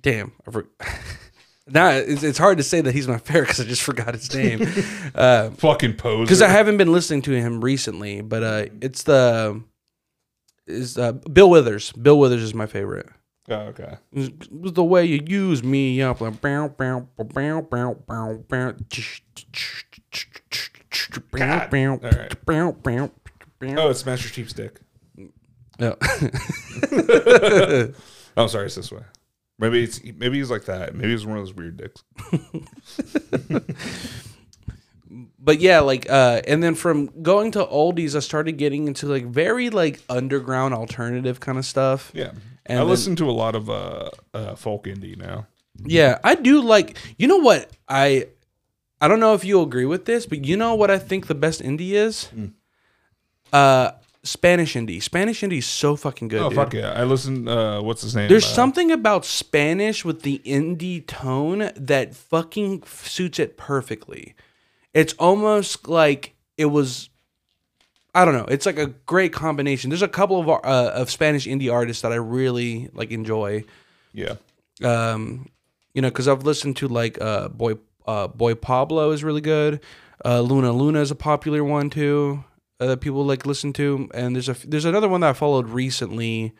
damn, I for- now it's, it's hard to say that he's my favorite because I just forgot his name. uh, Fucking poser. because I haven't been listening to him recently, but uh, it's the is uh, Bill Withers. Bill Withers is my favorite. Oh, okay. It was the way you use me up like bow bow bow bow bow bow bow bow bow bow. Oh, it's Master Chief's dick. Yeah. Oh, sorry, it's this way. Maybe it's maybe he's like that. Maybe he's one of those weird dicks. but yeah, like uh and then from going to oldies I started getting into like very like underground alternative kind of stuff. Yeah. And I then- listen to a lot of uh, uh folk indie now. Yeah, I do like. You know what I? I don't know if you agree with this, but you know what I think the best indie is? Uh, Spanish indie. Spanish indie is so fucking good. Oh dude. fuck yeah! I listen. Uh, what's his name? There's Uh, something about Spanish with the indie tone that fucking suits it perfectly. It's almost like it was. I don't know. It's like a great combination. There's a couple of uh, of Spanish indie artists that I really like enjoy Yeah. um, you know, because I've listened to like uh, boy uh, boy Pablo is really good. Uh, Luna Luna is a popular one too uh, that people like listen to, and there's a there's another one that I followed recently.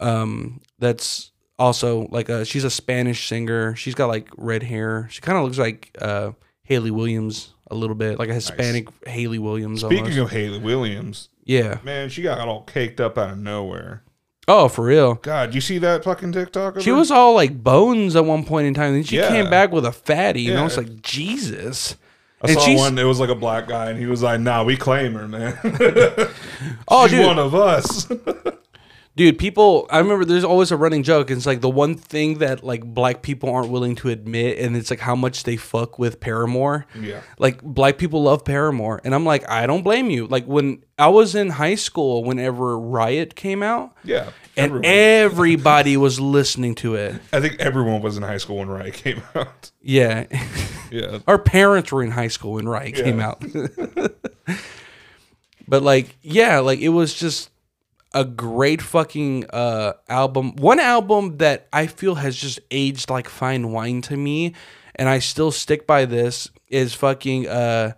Um, that's also like a she's a Spanish singer. She's got like red hair. She kind of looks like uh, Hayley Williams a little bit, like a Hispanic Hayley Williams. Speaking almost. of Hayley Williams, yeah. man, she got all caked up out of nowhere. Oh, for real. God, you see that fucking TikTok? She her? was all like bones at one point in time. Then she Yeah. came back with a fatty, and I Yeah. was like, Jesus. I and saw one. It was like a black guy, and he was like, "Nah, we claim her, man. Oh, She's dude. one of us." Dude, people, I remember there's always a running joke. It's like the one thing that like black people aren't willing to admit, and it's like how much they fuck with Paramore. yeah. Like black people love Paramore, and I'm like, I don't blame you. Like when I was in high school, whenever Riot came out, Yeah. and Everyone. everybody was listening to it. I think everyone was in high school when Riot came out. Yeah, Yeah. our parents were in high school when Riot came out. but like, yeah, like it was just a great fucking uh album. One album that I feel has just aged like fine wine to me, and I still stick by this is fucking uh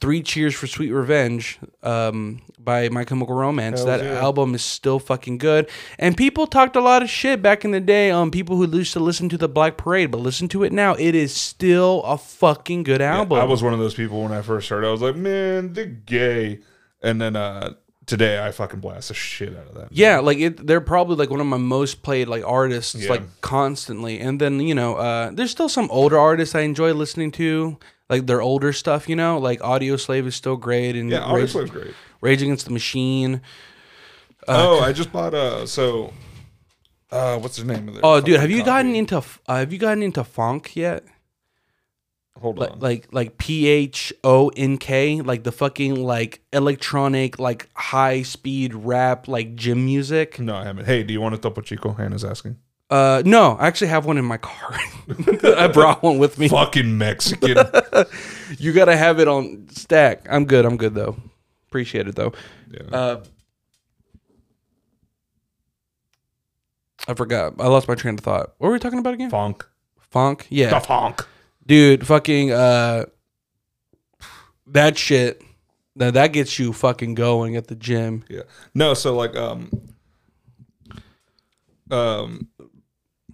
Three Cheers for Sweet Revenge um, by My Chemical Romance. Hells that yeah. album is still fucking good. And people talked a lot of shit back in the day on people who used to listen to the Black Parade, but listen to it now. It is still a fucking good album. I was one of those people when I first heard. it. I was like, "Man, they're gay," and then uh today I fucking blast the shit out of that. Yeah, like it, they're probably like one of my most played like artists, Yeah. like constantly. And then you know, uh, there's still some older artists I enjoy listening to, like their older stuff. You know, like Audioslave is still great, and Yeah, Rage, honestly, it's great. Rage Against the Machine. oh, I just bought uh so uh what's the name of it? Oh, dude, have you gotten into uh, have you gotten into funk yet? Hold Like on. like like P H O N K, like the fucking like electronic like high speed rap like gym music. no, I haven't. Hey, do you want a Topo Chico? Hannah's asking. Uh, no, I actually have one in my car. I brought one with me. Fucking Mexican. You gotta have it on stack. I'm good. I'm good though. Appreciate it though. Yeah. Uh, I forgot. I lost my train of thought. What were we talking about again? funk. Funk. Yeah, The funk. Dude. Fucking uh, that shit. That that gets you fucking going at the gym. Yeah. No, so like um um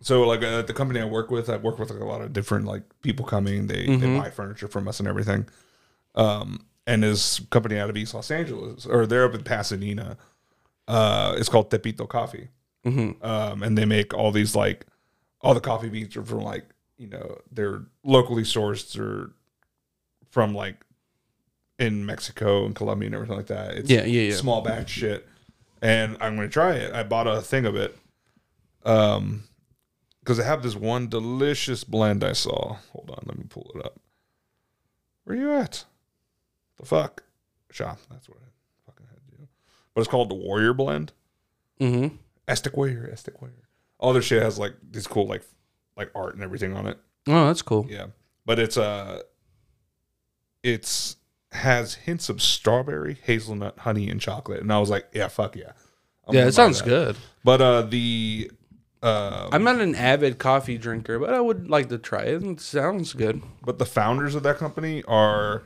so like at the company I work with, I work with like a lot of different like people coming. They they Mhm. buy furniture from us and everything. Um and this company out of East Los Angeles or they're up in Pasadena. Uh it's called Tepito Coffee. Mhm. um, and they make all these like all the coffee beans are from like you know they're locally sourced or from like in Mexico and Colombia and everything like that. It's Yeah, yeah, yeah. small batch shit, and I'm gonna try it. I bought a thing of it, um, because I have this one delicious blend I saw. Hold on, let me pull it up. Where you at? The fuck shop. That's what I fucking had to do. But it's called the Warrior Blend. Mm-hmm. Aztec Warrior, Aztec Warrior. All their shit has like these cool like like art and everything on it. Oh, that's cool. Yeah, but it's uh, it's has hints of strawberry, hazelnut, honey, and chocolate. And I was like, yeah, fuck yeah. I'm yeah, it sounds that. good. But uh, the uh, I'm not an avid coffee drinker, but I would like to try it. It sounds good. but the founders of that company are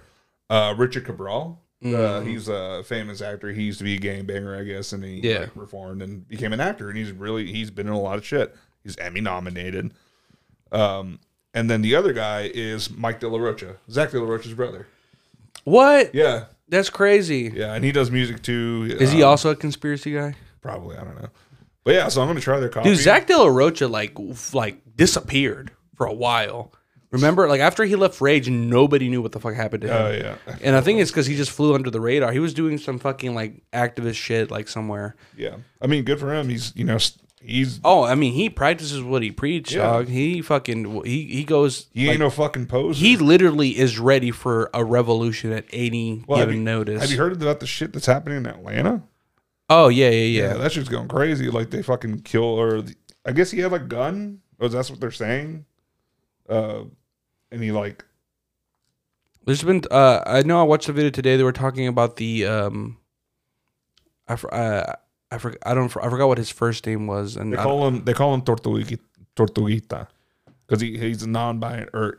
uh, Richard Cabral. Uh, he's a famous actor. He used to be a game banger, I guess, and he Yeah. like, reformed and became an actor. And he's really he's been in a lot of shit. He's Emmy nominated. Um, and then the other guy is Mike De La Rocha, Zach De La Rocha's brother. What? Yeah, That's crazy. yeah, and he does music too. Is he Um, also a conspiracy guy? probably? I don't know. But yeah, so I'm gonna try their coffee. Dude, Zach De La Rocha like like disappeared for a while. Remember, like after he left Rage, nobody knew what the fuck happened to him. Oh yeah, and I think it's because he just flew under the radar. He was doing some fucking like activist shit like somewhere. yeah. I mean, good for him. He's you know he's Oh, I mean, he practices what he preached, Yeah. dog. He fucking he he goes. he like, ain't no fucking poser. he literally is ready for a revolution at any Well, have you- notice. Have you heard about the shit that's happening in Atlanta? oh yeah, yeah, Yeah, yeah. that shit's going crazy. Like they fucking kill or the, I guess he had a gun. Oh, that's what they're saying. Uh, and he like There's been uh I know I watched a video today. They were talking about the um. I uh, I forgot I don't I forgot what his first name was and they call him they call him Tortuguita, Tortuguita, because he he's non-binary or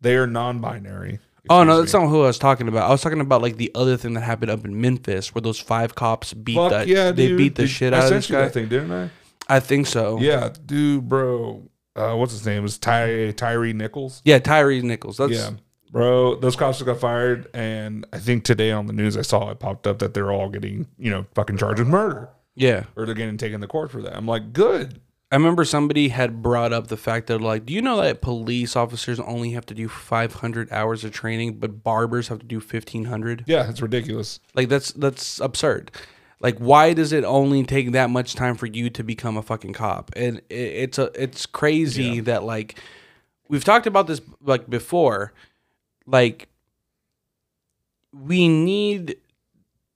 they are non-binary. Oh no, that's me. not who I was talking about. I was talking about like the other thing that happened up in Memphis, where those five cops beat Fuck that. yeah, they dude. beat the Did- shit I out of sent this guy. That thing, didn't I? I think so. Yeah, dude, bro. Uh, what's his name? Is Ty Tyre Nichols? Yeah, Tyre Nichols. That's yeah, bro. Those cops just got fired, and I think today on the news I saw it popped up that they're all getting you know fucking charged with murder, yeah. or they're getting taken to court for that. I'm like, good. I remember somebody had brought up the fact that like, do you know that police officers only have to do 500 hours of training, but barbers have to do 1500? Yeah, it's ridiculous. Like that's that's absurd. Like why does it only take that much time for you to become a fucking cop? And it, it's a it's crazy Yeah. that like we've talked about this like before. Like we need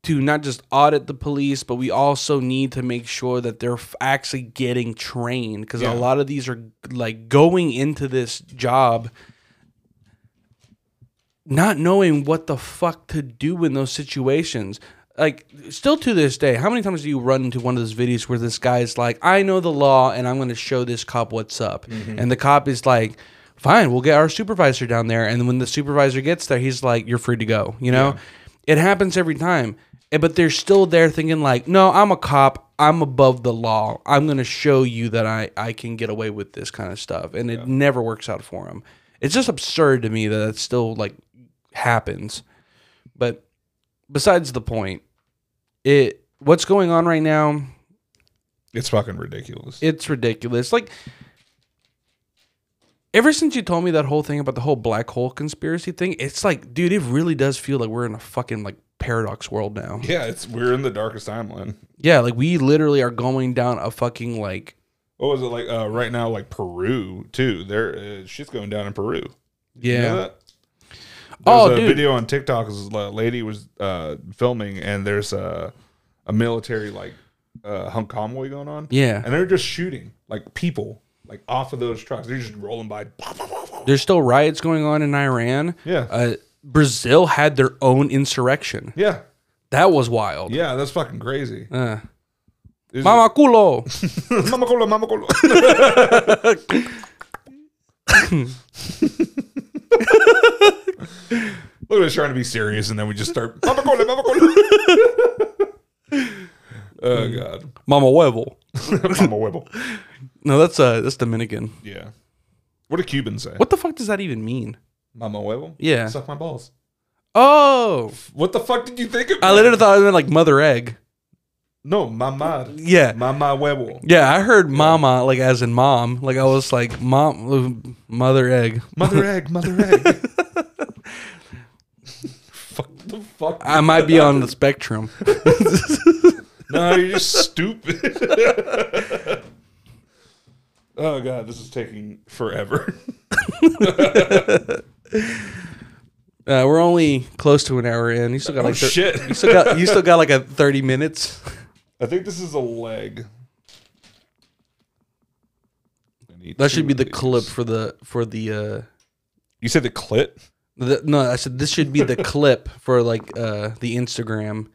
to not just audit the police, but we also need to make sure that they're f- actually getting trained because Yeah. a lot of these are like going into this job not knowing what the fuck to do in those situations. Like, still to this day, how many times do you run into one of those videos where this guy's like, I know the law and I'm going to show this cop what's up? Mm-hmm. And the cop is like, fine, we'll get our supervisor down there. And when the supervisor gets there, he's like, you're free to go. You know? It happens every time. But they're still there thinking, like, no, I'm a cop. I'm above the law. I'm going to show you that I, I can get away with this kind of stuff. And it never works out for them. It's just absurd to me that it still, like, happens. But besides the point, it what's going on right now, It's fucking ridiculous. it's ridiculous. Like ever since you told me that whole thing about the whole black hole conspiracy thing, it's like, dude, it really does feel like we're in a fucking like paradox world now. yeah, it's we're in the darkest timeline. Yeah, like we literally are going down a fucking like What was it like? Uh, right now, like Peru too. There, uh, shit's going down in Peru. You yeah. know that? Oh, There's a dude. video on TikTok. This a lady was uh, filming, and there's a a military like uh, hunk convoy going on. Yeah. and they're just shooting like people like off of those trucks. They're just rolling by. There's still riots going on in Iran. Yeah, Uh Brazil had their own insurrection. yeah, That was wild. yeah. That's fucking crazy. Uh, Is Mama culo. mama colo, mama colo. Look at us trying to be serious, and then we just start mama colo, mama colo. oh god, Mama huevo. mama huevo. No, that's uh that's Dominican. Yeah. What do Cubans say? What the fuck does that even mean? Mama huevo? Yeah. Suck my balls. Oh, What the fuck did you think of? I literally thought it meant like mother egg. No, mamá. Yeah. Mamá huevo. Yeah, I heard mama like as in mom. Like I was like mom, mother egg. Mother egg, mother egg. fuck the fuck. I might be on the spectrum. No, you're just stupid. oh god, this is taking forever. Uh, we're only close to an hour in. You still got Oh like thir- shit. you still got you still got like a thirty minutes. I think this is a leg. That should be the clip for the for the. uh You said the clip. the, No, I said this should be the clip for like uh the Instagram.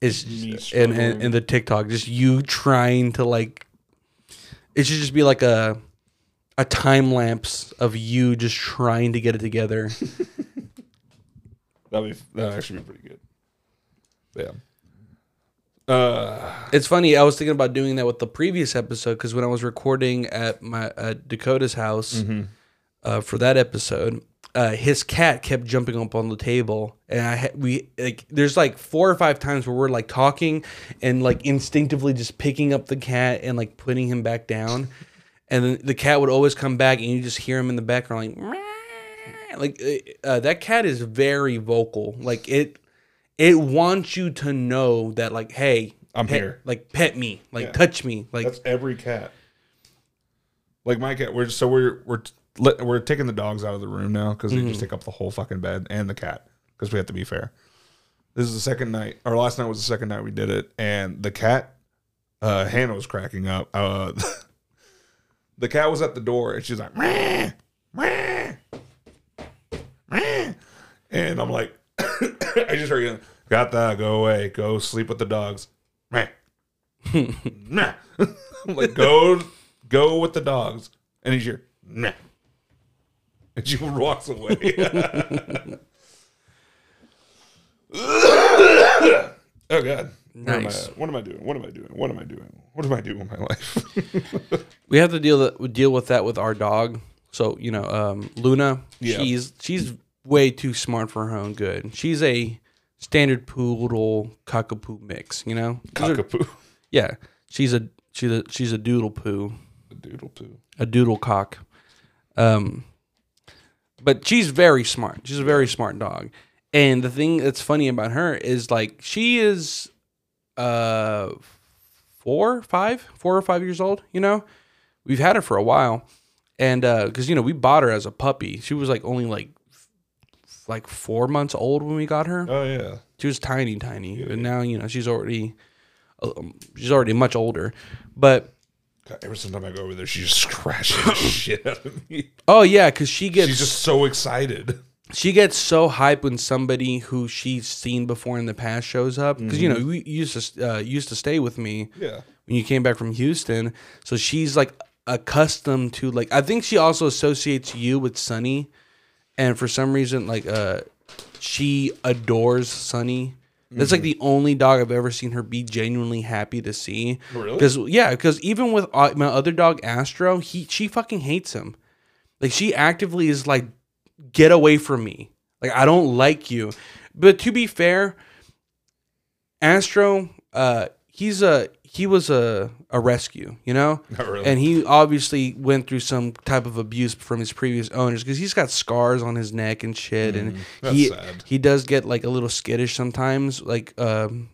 Is and, and and the TikTok just you trying to like. It should just be like a a time lapse of you just trying to get it together. That'd be that actually be pretty good. Yeah. Uh, It's funny. I was thinking about doing that with the previous episode because when I was recording at my at Dakota's house uh, for that episode, uh, his cat kept jumping up on the table, and I had, we like there's like four or five times where we're like talking and like instinctively just picking up the cat and like putting him back down, and then the cat would always come back, and you just hear him in the background like. "Meow." Like uh, that cat is very vocal. Like it, it wants you to know that like, hey, I'm pet- here. Like pet me, like Yeah. touch me, like that's every cat. Like my cat, we're so we're we're let- we're taking the dogs out of the room now because they just take up the whole fucking bed and the cat because we have to be fair. This is the second night, or last night was the second night we did it, and the cat, uh, Hannah was cracking up. Uh, the cat was at the door and she's like, "Meow, meow, meow." and I'm like, I just heard you, got that, go away, go sleep with the dogs. Meow. Nah. I'm like, go, go with the dogs. And he's here. Nah. And she walks away. oh God. What am, I, Nice. what am I doing? What am I doing? What am I doing? What am I doing with my life? we have to deal that deal with that with our dog. So you know, um, Luna, Yeah. she's she's way too smart for her own good. She's a standard poodle cockapoo mix. You know, These are- Cockapoo. yeah, she's a she's a she's a doodle poo. A doodle poo. a doodle cock. Um, but she's very smart. She's a very smart dog. And the thing that's funny about her is like she is uh four, five, four or five years old, you know? We've had her for a while. And uh because you know, we bought her as a puppy. She was like only like like four months old when we got her. Oh yeah. She was tiny, tiny. And now, you know, she's already um, she's already much older. But God, every single time I go over there, she just scratching the shit out of me. oh yeah, because she gets She's just so excited. she gets so hyped when somebody who she's seen before in the past shows up because you know you used to uh, used to stay with me Yeah. when you came back from Houston, so she's like accustomed to like I think she also associates you with Sunny, and for some reason like uh she adores Sunny. That's like the only dog I've ever seen her be genuinely happy to see. Really? Because yeah, because even with uh, my other dog Astro, he she fucking hates him. Like she actively is like, get away from me. Like I don't like you. But to be fair, Astro, uh, he's a he was a a rescue, you know, Not really. and he obviously went through some type of abuse from his previous owners because he's got scars on his neck and shit, and Mm, that's he sad. he does get like a little skittish sometimes, like um.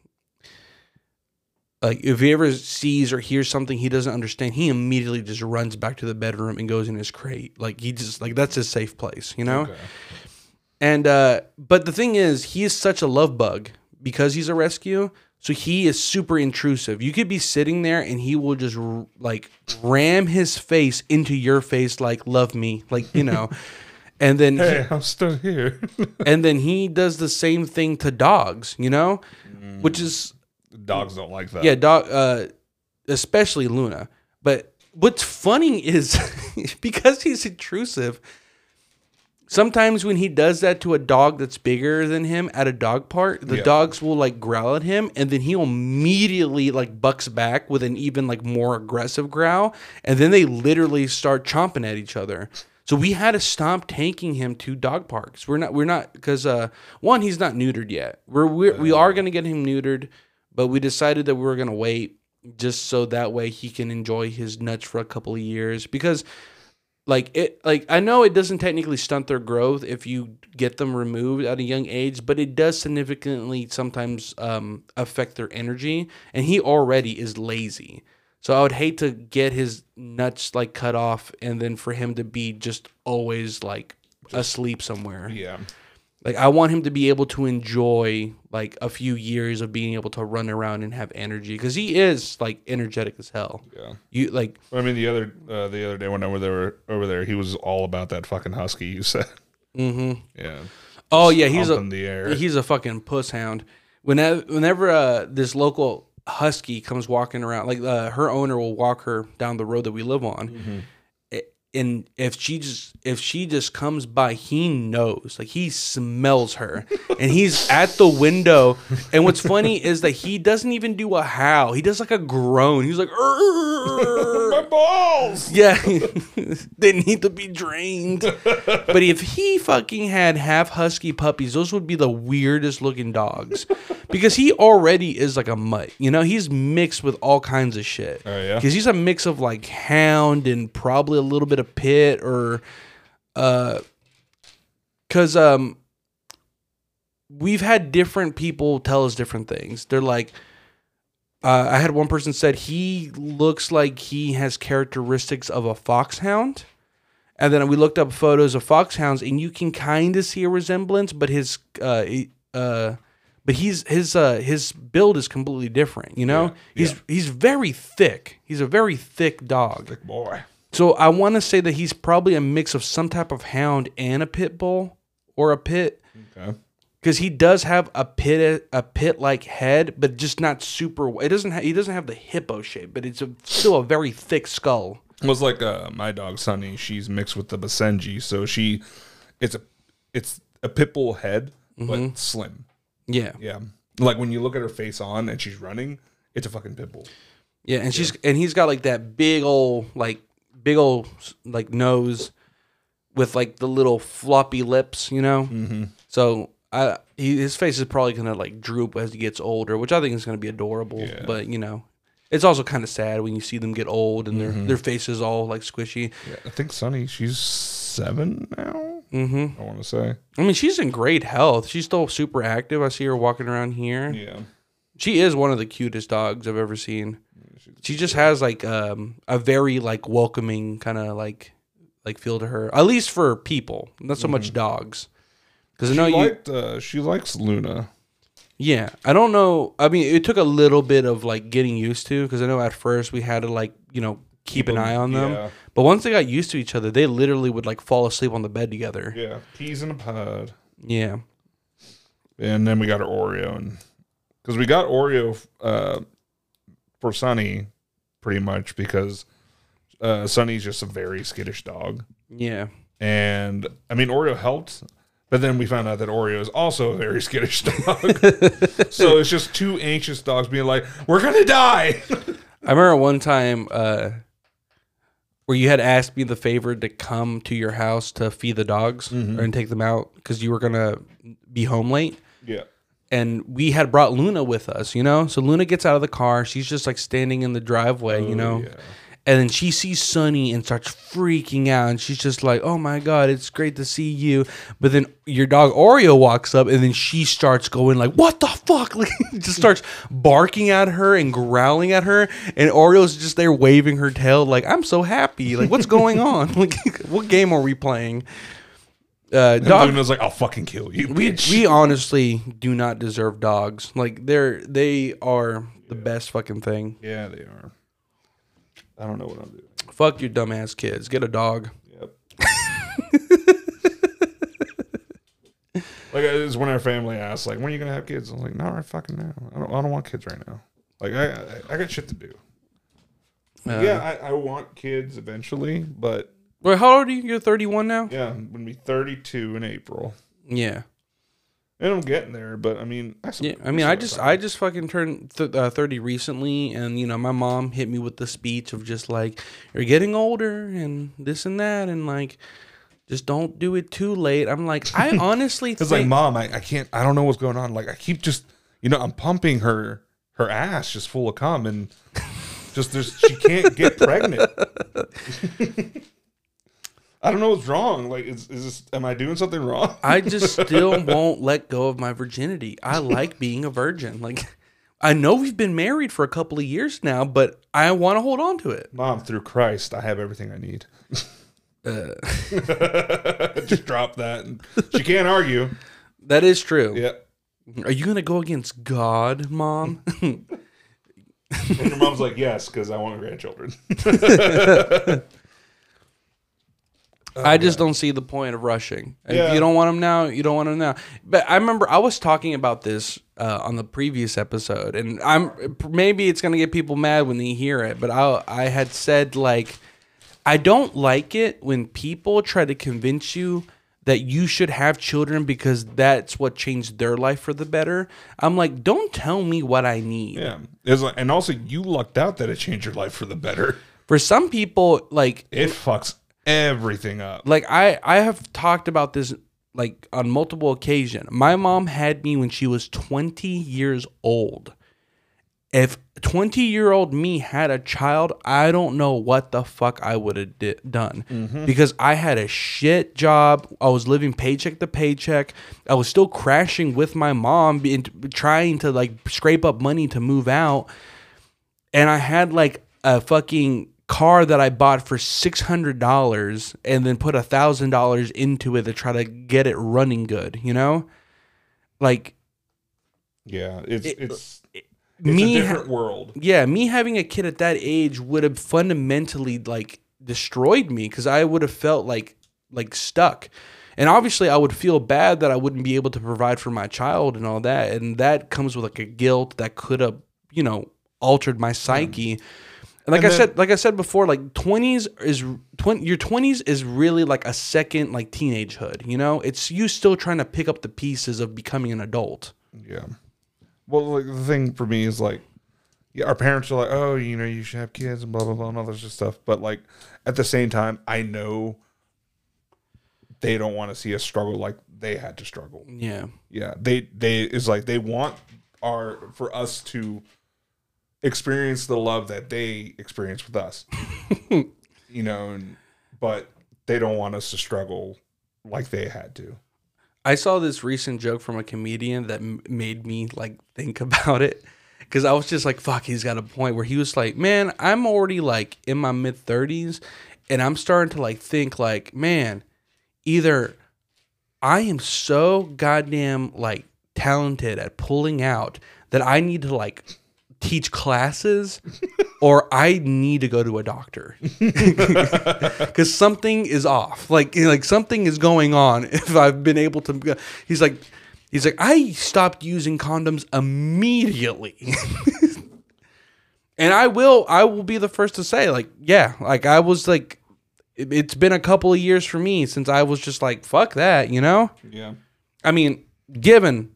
Like if he ever sees or hears something he doesn't understand, he immediately just runs back to the bedroom and goes in his crate. Like he just like that's his safe place, you know. Okay. And uh but the thing is, he is such a love bug because he's a rescue. So he is super intrusive. You could be sitting there and he will just r- like ram his face into your face like love me, like, you know. and then he- Hey, I'm still here. and then he does the same thing to dogs, you know? Which is Dogs don't like that. yeah, dog uh especially Luna. But what's funny is because he's intrusive, sometimes when he does that to a dog that's bigger than him at a dog park, the Yeah. dogs will like growl at him and then he'll immediately like bucks back with an even like more aggressive growl and then they literally start chomping at each other. So we had to stop taking him to dog parks. We're not we're not because uh one he's not neutered yet. We're, we're we are going to get him neutered but we decided that we were gonna wait just so that way he can enjoy his nuts for a couple of years because like it like I know it doesn't technically stunt their growth if you get them removed at a young age, but it does significantly sometimes um, affect their energy. And he already is lazy, so I would hate to get his nuts like cut off and then for him to be just always like asleep somewhere. Yeah. Like I want him to be able to enjoy like a few years of being able to run around and have energy because he is like energetic as hell. Yeah. You like I mean, the other uh, the other day when I were there over there, he was all about that fucking husky. You said, mm-hmm. yeah. Oh yeah, he's a Humping the air. he's a fucking puss hound. Whenever whenever uh, this local husky comes walking around, like uh, her owner will walk her down the road that we live on, Mm-hmm. And if she just if she just comes by, he knows, like he smells her, and he's at the window. And what's funny is that he doesn't even do a howl; he does like a groan. He's like! My balls. Yeah, they need to be drained. but if he fucking had half husky puppies, those would be the weirdest looking dogs. Because he already is like a mutt. You know, he's mixed with all kinds of shit. Oh, yeah? Because he's a mix of like hound and probably a little bit of pit or, uh, because um, we've had different people tell us different things. They're like, uh, I had one person said he looks like he has characteristics of a foxhound. And then we looked up photos of foxhounds, and you can kind of see a resemblance, but his uh, uh, but he's his uh his build is completely different. You know, Yeah, he's yeah. he's very thick. He's a very thick dog. Thick boy. So I want to say that he's probably a mix of some type of hound and a pit bull or a pit Okay. because he does have a pit a pit like head, but just not super. It doesn't. Ha- he doesn't have the hippo shape, but it's a, still a very thick skull. It was like uh, my dog Sunny. She's mixed with the Basenji, so she, it's a, it's a pit bull head, Mm-hmm. but slim. Yeah, Yeah. Like when you look at her face on and she's running, it's a fucking pit bull. yeah, and she's and he's got like that big old like big old like nose with like the little floppy lips, you know. Mm-hmm. So I he, his face is probably gonna like droop as he gets older, which I think is gonna be adorable. Yeah. But you know, it's also kind of sad when you see them get old and their their faces all like squishy. Yeah. I think Sunny, she's seven now. Mm-hmm. I want to say. I mean, she's in great health. She's still super active. I see her walking around here. Yeah. She is one of the cutest dogs I've ever seen. She just has like um, a very like welcoming kind of like like feel to her. At least for people, not so much dogs. Because I know she you. liked. Uh, she likes Luna. Yeah, I don't know. I mean, it took a little bit of like getting used to because I know at first we had to like you know keep an eye on them. Yeah. But once they got used to each other, they literally would like fall asleep on the bed together. Yeah. Peas in a pod. Yeah. And then we got our Oreo, and because we got Oreo uh, for Sunny, pretty much because uh, Sunny's just a very skittish dog, Yeah. and I mean Oreo helped, but then we found out that Oreo is also a very skittish dog. so it's just two anxious dogs being like, "We're gonna die." I remember one time uh, where you had asked me the favor to come to your house to feed the dogs mm-hmm. and take them out because you were gonna be home late. yeah, And we had brought Luna with us, you know. So Luna gets out of the car. She's just like standing in the driveway, you oh, know. yeah. And then she sees Sunny and starts freaking out. And she's just like, oh my God, it's great to see you. But then your dog Oreo walks up and then she starts going like, what the fuck? Like, just starts barking at her and growling at her. And Oreo's just there waving her tail like, I'm so happy. Like, what's going on? Like, what game are we playing? Uh, And dog, Luna's like, "I'll fucking kill you." we, bitch." we honestly do not deserve dogs. Like, they're, they are the best fucking thing. yeah, they are. I don't know what I'm doing. Fuck your dumbass kids. Get a dog. Yep. like it's when our family asks, like, when are you gonna have kids? I was like, not right fucking now. I don't. I don't want kids right now. Like I, I, I got shit to do. Uh, yeah, I, I want kids eventually, but Wait, how old are you? You're 31 now? yeah, I'm gonna be 32 in April, Yeah. And I'm getting there. But I mean, I Yeah. I mean, I just I just fucking turned th- uh, 30 recently and you know, my mom hit me with the speech of just like you're getting older and this and that and like just don't do it too late. I'm like, I honestly It's think like, mom, I, I can't. I don't know what's going on. Like I keep just, you know, I'm pumping her her ass just full of cum and just there's she can't get pregnant. I don't know what's wrong. Like, is, is this? Am I doing something wrong? I just still won't let go of my virginity. I like being a virgin. Like, I know we've been married for a couple of years now, but I want to hold on to it. Mom, through Christ, I have everything I need. Uh, just drop that. And she can't argue. that is true. Yeah. Are you going to go against God, mom? And your mom's like, yes, because I want grandchildren. I just don't see the point of rushing. If Yeah. you don't want them now, you don't want them now. But I remember I was talking about this uh, on the previous episode, and I'm maybe it's gonna get people mad when they hear it. But I I had said like I don't like it when people try to convince you that you should have children because that's what changed their life for the better. I'm like, don't tell me what I need. yeah. Like, and also, you lucked out that it changed your life for the better. For some people, like It fucks everything up. like I I have talked about this like on multiple occasions. My mom had me when she was 20 years old. If 20 year old me had a child, I don't know what the fuck I would have di- done mm-hmm. because I had a shit job. I was living paycheck to paycheck. I was still crashing with my mom, being, trying to like scrape up money to move out and I had like a fucking car that I bought for six hundred dollars and then put a thousand dollars into it to try to get it running good, you know? Like Yeah. It's, It- it's, it's me a different world. yeah, me having a kid at that age would have fundamentally like destroyed me because I would have felt like like stuck. And obviously I would feel bad that I wouldn't be able to provide for my child and all that. And that comes with like a guilt that could have, you know, altered my psyche. And like And I then- said, like I said before, like twenties is twenty. Your twenties is really like a second like teenagehood. You know, it's you still trying to pick up the pieces of becoming an adult. Yeah. Well, like the thing for me is like, yeah, our parents are like, oh, you know, you should have kids and blah blah blah and all this stuff. But like at the same time, I know they don't want to see us struggle like they had to struggle. Yeah, Yeah, they they is like they want our for us to experience the love that they experience with us. you know, and, but they don't want us to struggle like they had to. I saw this recent joke from a comedian that m- made me like think about it because I was just like, "Fuck," he's got a point where he was like, "Man, I'm already like in my mid thirties, and I'm starting to like think like, man, either I am so goddamn like talented at pulling out that I need to like teach classes or I need to go to a doctor because something is off. Like like something is going on. If I've been able to, he's like, he's like, I stopped using condoms immediately. And I will, I will be the first to say, like, yeah, like I was like, it, it's been a couple of years for me since I was just like, fuck that, you know. Yeah. I mean, given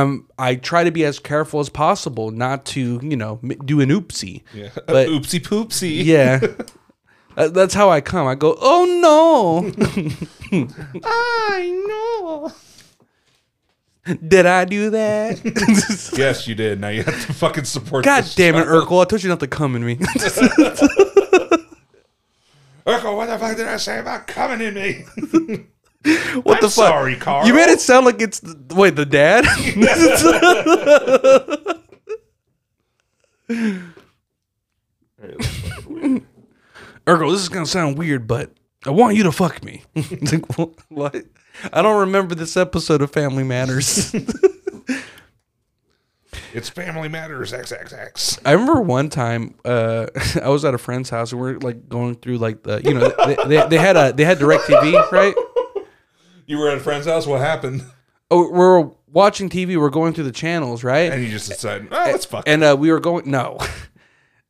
um, I try to be as careful as possible not to, you know, m- do an oopsie. Yeah. But- Oopsie poopsie. Yeah. That- That's how I come. I go, oh no, I know. did I do that? Yes, you did. Now you have to fucking support. God damn it, child. Urkel! I told you not to come in me. Urkel, what the fuck did I say about coming in me? what I'm the fuck? sorry, Carl. You made it sound like it's the, wait the dad. Urkel, this is gonna sound weird, but I want you to fuck me. It's like, "Wha- what? I don't remember this episode of Family Matters. It's Family Matters XXX. I remember one time uh, I was at a friend's house and we are like going through like the you know they, they, they had a they had DirecTV right. You were at a friend's house. What happened? Oh, we're watching TV. We're going through the channels right. And you just decided, oh, let's fuck. and uh, we were going no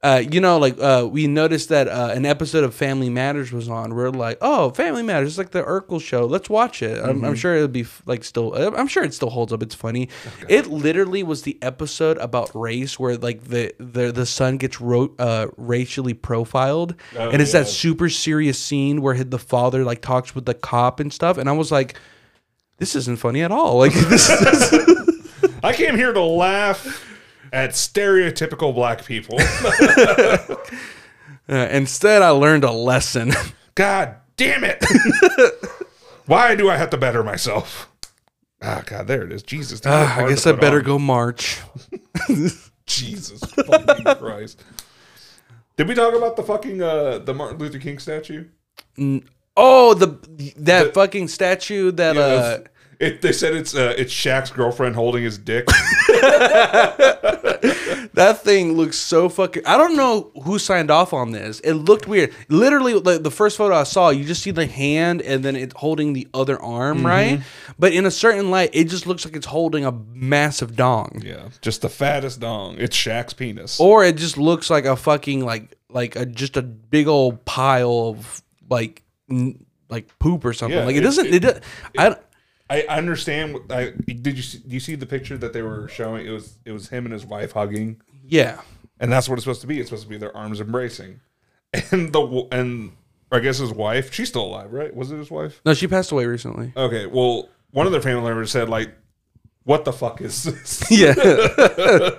uh, you know like uh, we noticed that uh, an episode of family matters was on. We're like oh family matters it's like the urkel show. Let's watch it. I'm, I'm sure it'll be like still uh, i'm sure it still holds up. It's funny. It literally was the episode about race where like the the, the son gets ro- uh, racially profiled. Oh, and it's yeah. that super serious scene where the father like talks with the cop and stuff. And i was like this isn't funny at all. Like this is I came here to laugh at stereotypical black people. Uh, instead, I learned a lesson. God damn it! Why do I have to better myself? Ah, God, there it is. Jesus, hard I guess I put better on. go march. Jesus fucking Christ! Did we talk about the fucking uh the Martin Luther King statue? Oh, the that fucking statue that uh it, they said it's uh, it's Shaq's girlfriend holding his dick. That thing looks so fucking. I don't know who signed off on this. It looked weird. Literally, like, the first photo I saw, you just see the hand and then it's holding the other arm, Mm-hmm. right? But in a certain light, it just looks like it's holding a massive dong. yeah, just the fattest dong. It's Shaq's penis. or it just looks like a fucking like like a just a big old pile of like n- like poop or something. Yeah, like it, it- doesn't. It, it- do- I I understand. what- I did you see, do you see the picture that they were showing? It was it was him and his wife hugging, yeah. and that's what it's supposed to be. It's supposed to be their arms embracing, and the and I guess his wife. She's still alive, right? Was it his wife? No, she passed away recently. Okay. Well, one of their family members said like, "What the fuck is this?" Yeah.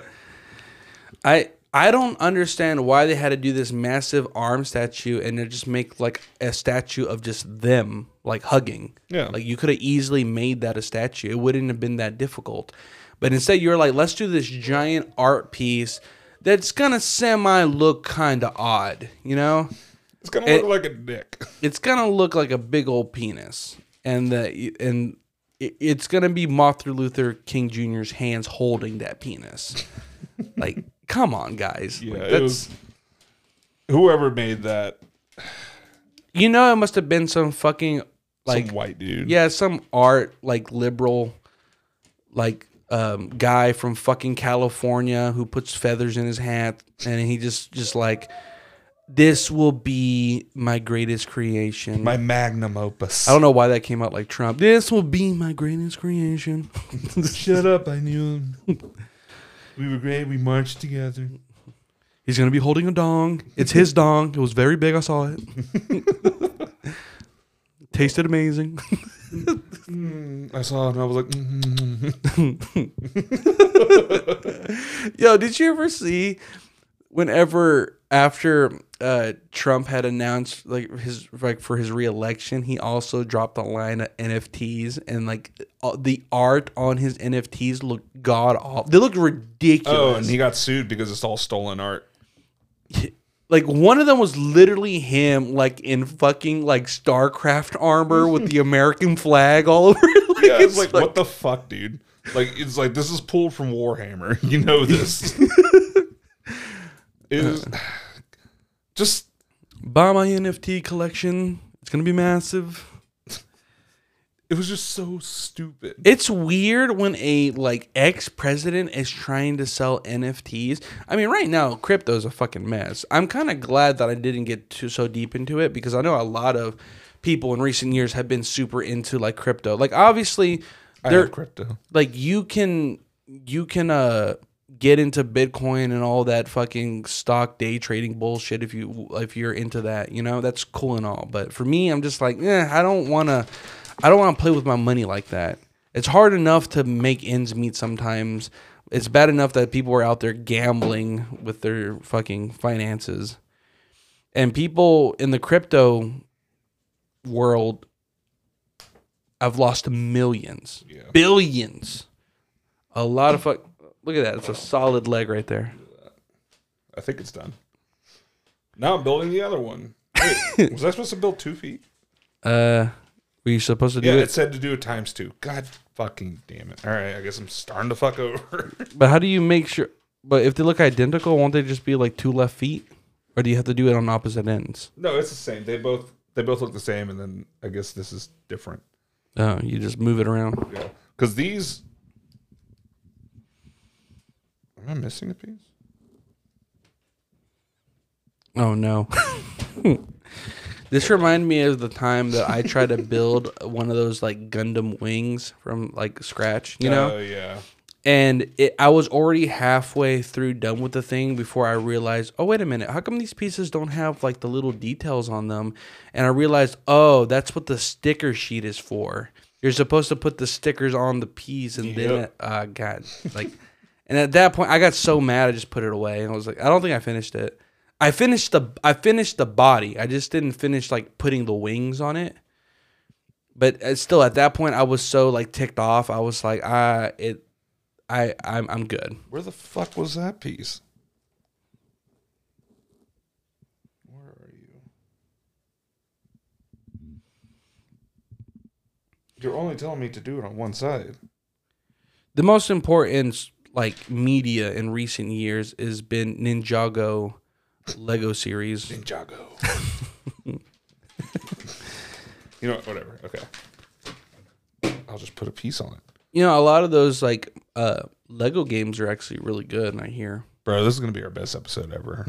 I I don't understand why they had to do this massive arm statue and then just make like a statue of just them like hugging. Yeah. Like you could have easily made that a statue. It wouldn't have been that difficult. But instead you're like, let's do this giant art piece that's gonna semi look kinda odd, you know? It's gonna It- look like a dick. it's gonna look like a big old penis, and the and it- it's gonna be Martin Luther King Jr.'s hands holding that penis. like, come on, guys. Yeah, Like, that's was. Whoever made that, you know, it must have been some fucking like some white dude. yeah, some art like liberal, like um, guy from fucking California who puts feathers in his hat, and he just just like. This will be my greatest creation. my magnum opus. I don't know why that came out like Trump. This will be my greatest creation. Shut up! I knew. we were great. We marched together. He's gonna be holding a dong. It's his dong. It was very big. I saw it. Tasted amazing. I saw it and I was like, mm Yo, did you ever see whenever after uh, Trump had announced like his like for his reelection, he also dropped a line of NFTs and like uh, the art on his NFTs looked god awful. They looked ridiculous. oh, and he got sued because it's all stolen art. like one of them was literally him like in fucking like starcraft armor with the american flag all over it like, Yeah, it's like, what the fuck, dude? Like, it's like this is pulled from Warhammer. You know this. It is just buy my nft collection. It's gonna be massive. It was just so stupid. it's weird when a like ex-president is trying to sell nfts i mean right now crypto is a fucking mess. I'm kind of glad that i didn't get too so deep into it because i know a lot of people in recent years have been super into like crypto. Like obviously have crypto. like you can you can uh get into bitcoin and all that fucking stock day trading bullshit if you if you're into that you know that's cool and all but for me i'm just like eh, i don't want to i don't want to play with my money like that it's hard enough to make ends meet sometimes it's bad enough that people are out there gambling with their fucking finances and people in the crypto world i've lost millions Yeah. billions. A lot of fuck. Look at that. It's a solid leg right there. I think it's done. Now I'm building the other one. Wait, was I supposed to build two feet? Uh, were you supposed to do Yeah, it? it said to do it times two. God fucking damn it. All right, I guess I'm starting to fuck over. But how do you make sure? But if they look identical, won't they just be like two left feet? Or do you have to do it on opposite ends? no, it's the same. They both they both look the same, and then I guess this is different. Oh, you just move it around. Yeah, because these. Am I missing a piece? Oh no. this reminded me of the time that I tried to build one of those like Gundam wings from like scratch, you know? Oh yeah. and it, I was already halfway through done with the thing before I realized, oh wait a minute, how come these pieces don't have like the little details on them? And I realized, oh, that's what the sticker sheet is for. You're supposed to put the stickers on the piece, and then Yep. uh, God, like, And at that point, I got so mad, I just put it away. And I was like, I don't think I finished it. I finished the I finished the body. I just didn't finish like putting the wings on it. But uh, still, at that point, I was so like ticked off. I was like, I it, I I'm I'm good. Where the fuck was that piece? Where are you? You're only telling me to do it on one side. The most important like media in recent years has been Ninjago Lego series. Ninjago. you know what? Whatever. Okay. I'll just put a piece on it. You know, a lot of those like uh Lego games are actually really good. And I hear. Bro, this is gonna be our best episode ever.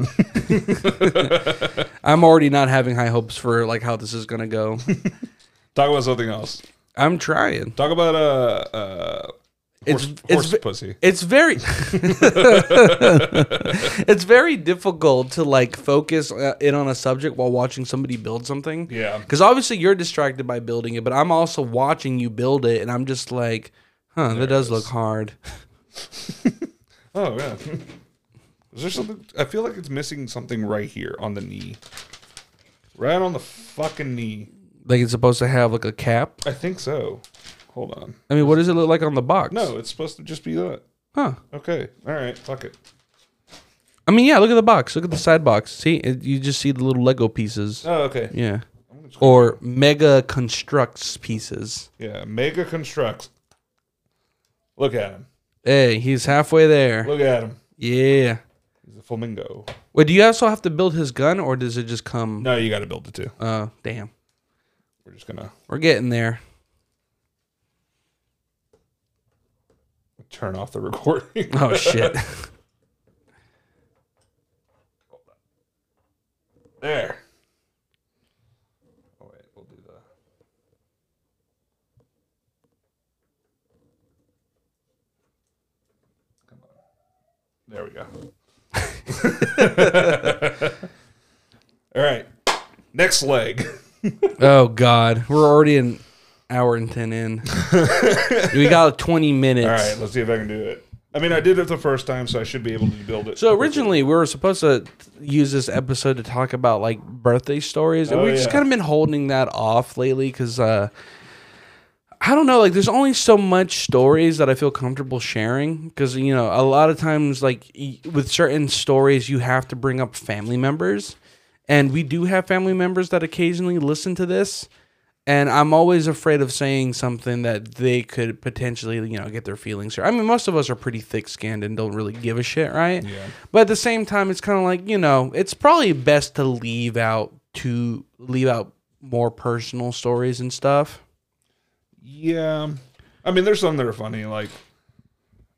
I'm already not having high hopes for like how this is gonna go. Talk about something else. I'm trying. Talk about uh uh It's horse, it's horse pussy. It's very It's very difficult to like focus uh, in on a subject while watching somebody build something. Yeah. Cuz obviously you're distracted by building it, but I'm also watching you build it and I'm just like, "Huh, that does is. look hard." Oh yeah. Is there something? I feel like it's missing something right here on the knee. Right on the fucking knee. Like it's supposed to have like a cap. I think so. Hold on. I mean, what does it look like on the box? No, it's supposed to just be that. Huh. Okay. All right. Fuck it. I mean, yeah, look at the box. Look at the side box. See, it, you just see the little Lego pieces. Oh, okay. Yeah. Or Mega Construx pieces. Yeah. Mega Construx. Look at him. Hey, he's halfway there. Look at him. Yeah. He's a flamingo. Wait, do you also have to build his gun, or does it just come? No, you got to build it too. Uh, damn. We're just gonna We're getting there. Turn off the recording. Oh shit. There. Oh wait, we'll do the. Come on. There we go. All right. Next leg. oh god, we're already an hour and ten in. we got twenty minutes. All right, let's see if I can do it. I mean, I did it the first time, so I should be able to build it. So originally we were supposed to use this episode to talk about like birthday stories, and Oh, we've just kind of been holding that off lately because uh, I don't know, like there's only so much stories that I feel comfortable sharing because you know a lot of times like with certain stories you have to bring up family members, and we do have family members that occasionally listen to this. And I'm always afraid of saying something that they could potentially, you know, get their feelings hurt. I mean, most of us are pretty thick-skinned and don't really give a shit, right? Yeah. But at the same time, it's kind of like you know, it's probably best to leave out to leave out more personal stories and stuff. Yeah. I mean, there's some that are funny. Like,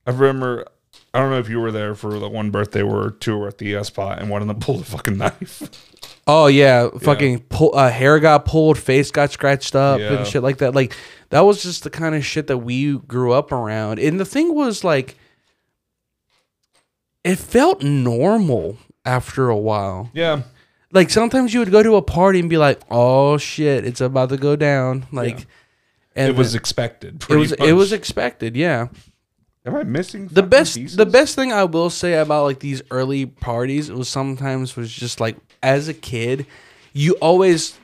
I remember, I don't know if you were there for the one birthday where two were at the S spot and one of them pulled a fucking knife. Oh yeah, fucking pull, uh, hair got pulled, face got scratched up, Yeah. and shit like that. Like that was just the kind of shit that we grew up around. And the thing was like, it felt normal after a while. yeah. Like sometimes you would go to a party and be like, "Oh shit, it's about to go down." Like, and It was expected. it pretty was it was expected. Yeah. Am I missing the best pieces? the best thing I will say about like these early parties was sometimes was just like as a kid, you always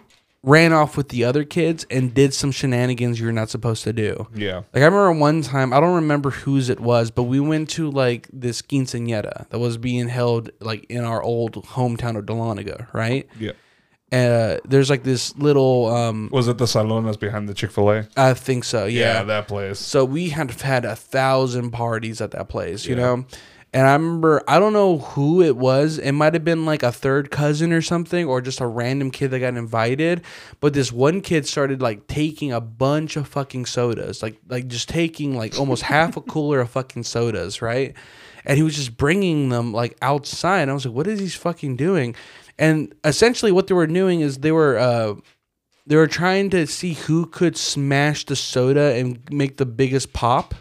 ran off with the other kids and did some shenanigans you're not supposed to do. Yeah. Like I remember one time, I don't remember whose it was, but we went to like this quinceañera that was being held like in our old hometown of Dahlonega, right? Yeah. Uh, there's like this little, um, Was it the salon that's behind the Chick Fil A? I think so, yeah. that place. So we had had a thousand parties at that place, you know. And I remember, I don't know who it was. It might have been like a third cousin or something, or just a random kid that got invited. But this one kid started like taking a bunch of fucking sodas, like like just taking like almost half a cooler of fucking sodas, right? And he was just bringing them like outside. I was like, what is he fucking doing? And essentially, what they were doing is they were. uh they were trying to see who could smash the soda and make the biggest pop.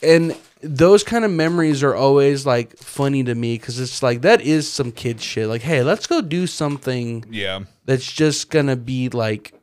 And those kind of memories are always like funny to me because it's like that is some kid shit. Like, hey, let's go do something Yeah. that's just gonna be like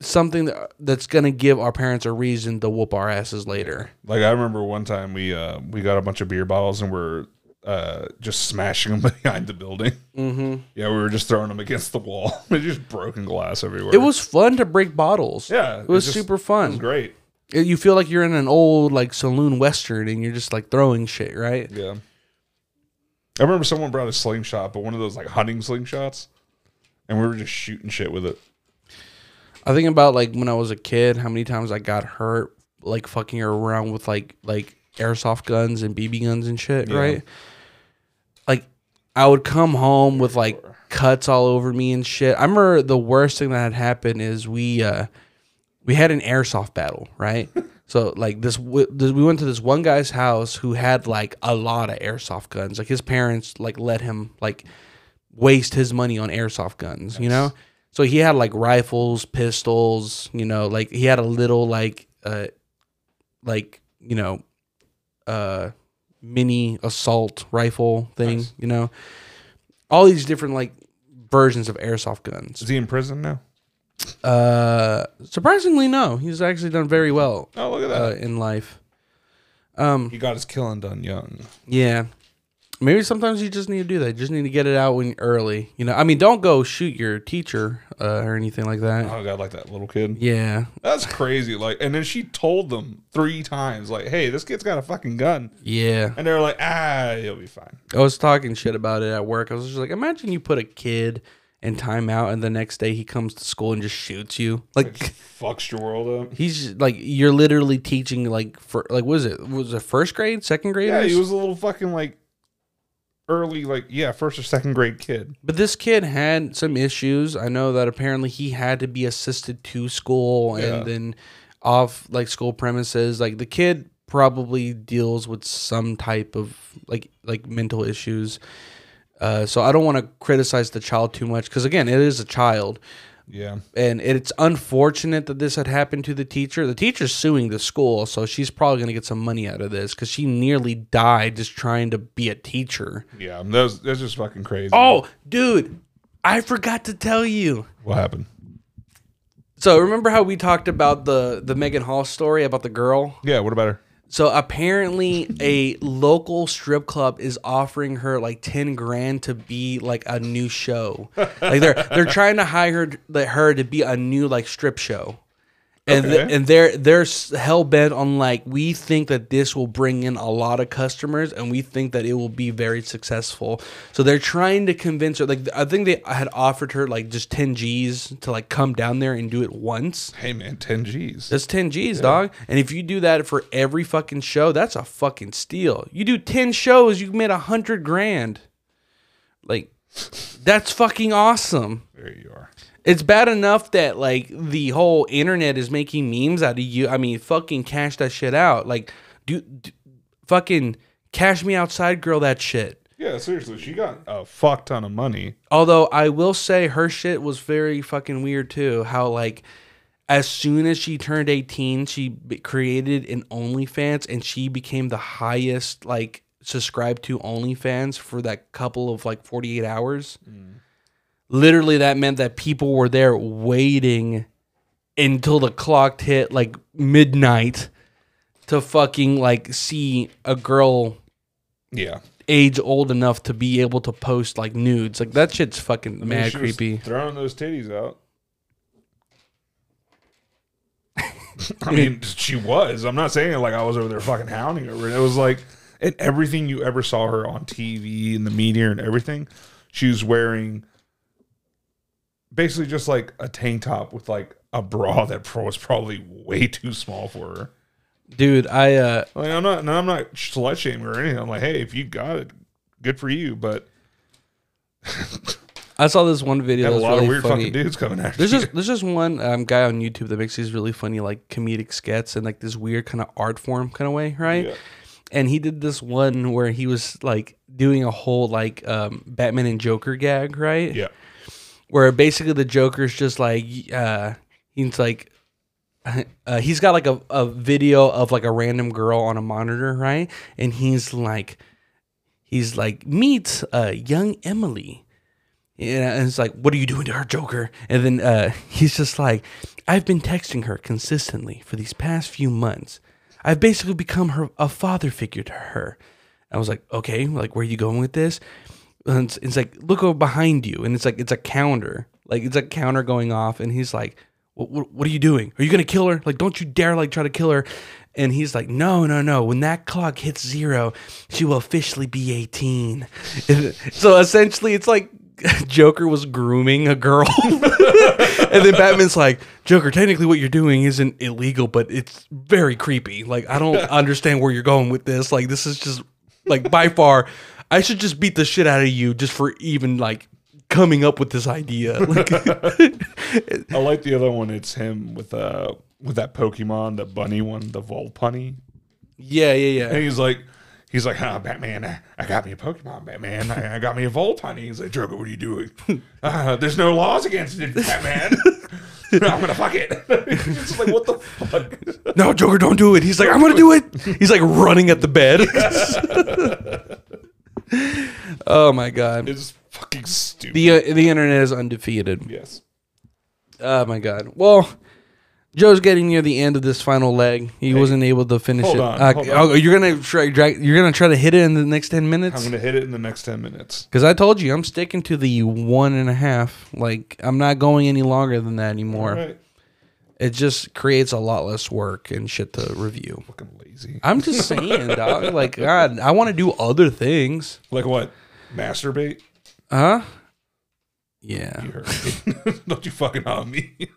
something that, that's gonna give our parents a reason to whoop our asses later. Like I remember one time we uh we got a bunch of beer bottles and we're uh just smashing them behind the building. Mm-hmm. Yeah, we were just throwing them against the wall. It's just broken glass everywhere. It was fun to break bottles. yeah, it was just- super It was fun. great. It- You feel like you're in an old like saloon western and you're just like throwing shit, right? Yeah. I remember someone brought a slingshot, but one of those like hunting slingshots, and we were just shooting shit with it. I think about like when I was a kid, how many times I got hurt like fucking around with like like airsoft guns and BB guns and shit, Yeah. right? I would come home with like cuts all over me and shit. I remember the worst thing that had happened is we uh we had an airsoft battle, right? so like this we went to this one guy's house who had like a lot of airsoft guns. Like his parents like let him like waste his money on airsoft guns, you know? So he had like rifles, pistols, you know, like he had a little like uh like, you know, uh mini assault rifle thing, Nice. you know. All these different like versions of airsoft guns. Is he in prison now? Uh surprisingly no, he's actually done very well Oh, look at uh, that. in life. Um he got his killing done young. yeah. Maybe sometimes you just need to do that. You just need to get it out when early. You know, I mean, don't go shoot your teacher uh, or anything like that. Oh god, like that little kid. Yeah, That's crazy. Like, and then she told them three times, like, "Hey, this kid's got a fucking gun," yeah. and they're like, "Ah, he'll be fine." I was talking shit about it at work. I was just like, imagine you put a kid in timeout, and the next day he comes to school and just shoots you. Like Fucks your world up. he's like, you're literally teaching like for like, was it was it first grade, second grade? Yeah, he was a little fucking like early, like yeah, first or second grade kid. But this kid had some issues. I know that apparently he had to be assisted to school Yeah. and then off like school premises. Like the kid probably deals with some type of like like mental issues. Uh, so I don't want to criticize the child too much because again, it is a child, Yeah, and it's unfortunate that this had happened to the teacher. The teacher's suing the school, so she's probably gonna get some money out of this because she nearly died just trying to be a teacher. yeah, that's that's just fucking crazy. Oh, dude, I forgot to tell you. what happened? So remember how we talked about the the Megan Hall story about the girl? Yeah, what about her? So apparently, a local strip club is offering her like ten grand to be like a new show. Like they're they're trying to hire her, her to be a new like strip show. And th- and they're they're hell bent on like we think that this will bring in a lot of customers and we think that it will be very successful. So they're trying to convince her. Like I think they had offered her like just ten G's to like come down there and do it once. Hey man, ten G's. That's 10 G's, dog. And if you do that for every fucking show, that's a fucking steal. You do 10 shows, you made a hundred grand. Like, that's fucking awesome. There you are. It's bad enough that like the whole internet is making memes out of you. I mean, fucking cash that shit out. Like, do, do fucking cash me outside, girl. That shit. Yeah, seriously, she got a fuck ton of money. Although I will say her shit was very fucking weird too. How like as soon as she turned 18, she b- created an OnlyFans and she became the highest like subscribed to OnlyFans for that couple of like 48 hours. Mm. Literally that meant that people were there waiting until the clock hit like midnight to fucking like see a girl Yeah, age old enough to be able to post like nudes. Like that shit's fucking I mean, mad creepy. Throwing those titties out. I mean, she was. I'm not saying it like I was over there fucking hounding her. It was like, and everything you ever saw her on TV and the media and everything, she was wearing basically just like a tank top with like a bra that pro- was probably way too small for her. Dude, I uh Like I'm not, I'm not slut shaming or anything. I'm like, hey, if you got it, good for you. But I saw this one video got a lot really of weird funny. fucking dudes coming after There's you. just there's just one um, guy on YouTube that makes these really funny like comedic skits and like this weird kind of art form kind of way, right? Yeah. And he did this one where he was like doing a whole like um, Batman and Joker gag, right? yeah. Where basically the Joker's just like uh he's like uh, he's got like a, a video of like a random girl on a monitor, right? And he's like he's like meet uh young Emily. And it's like, what are you doing to her, Joker? And then uh, he's just like, I've been texting her consistently for these past few months. I've basically become her a father figure to her. I was like, okay, like where are you going with this? And it's, it's like, look over behind you, and it's like it's a counter, like it's a counter going off, and he's like, what, what, what are you doing? Are you gonna kill her? Like, don't you dare like try to kill her. And he's like, no, no, no. When that clock hits zero, she will officially be 18. so essentially, it's like Joker was grooming a girl. and then Batman's like, Joker, technically what you're doing isn't illegal, but it's very creepy. Like, I don't understand where you're going with this. Like, this is just, like, by far, I should just beat the shit out of you just for even, like, coming up with this idea. Like, I like the other one. It's him with uh with that Pokemon, the bunny one, the Volpunny. yeah, yeah, yeah. And he's like, he's like, huh, Batman, I, I got me a Pokemon, Batman. I, I got me a Volpunny. He's like, Joker, what are you doing? Uh, there's no laws against it, Batman. no, I'm gonna fuck it. it's like, what the fuck? No, Joker, don't do it. He's like, I'm gonna do it. He's like running at the bed. oh my god. It's fucking stupid. The uh, the internet is undefeated. yes. Oh my god. Well, Joe's getting near the end of this final leg. He wasn't able to finish it. on, Uh, hold on. oh, you're gonna try drag, You're gonna try to hit it in the next ten minutes. I'm gonna hit it in the next ten minutes. Because I told you I'm sticking to the one and a half. Like I'm not going any longer than that anymore. Right. It just creates a lot less work and shit to review. Lazy. I'm just saying, dog. Like God, I want to do other things. Like what? Masturbate? Huh? Yeah. You. Don't you fucking on me.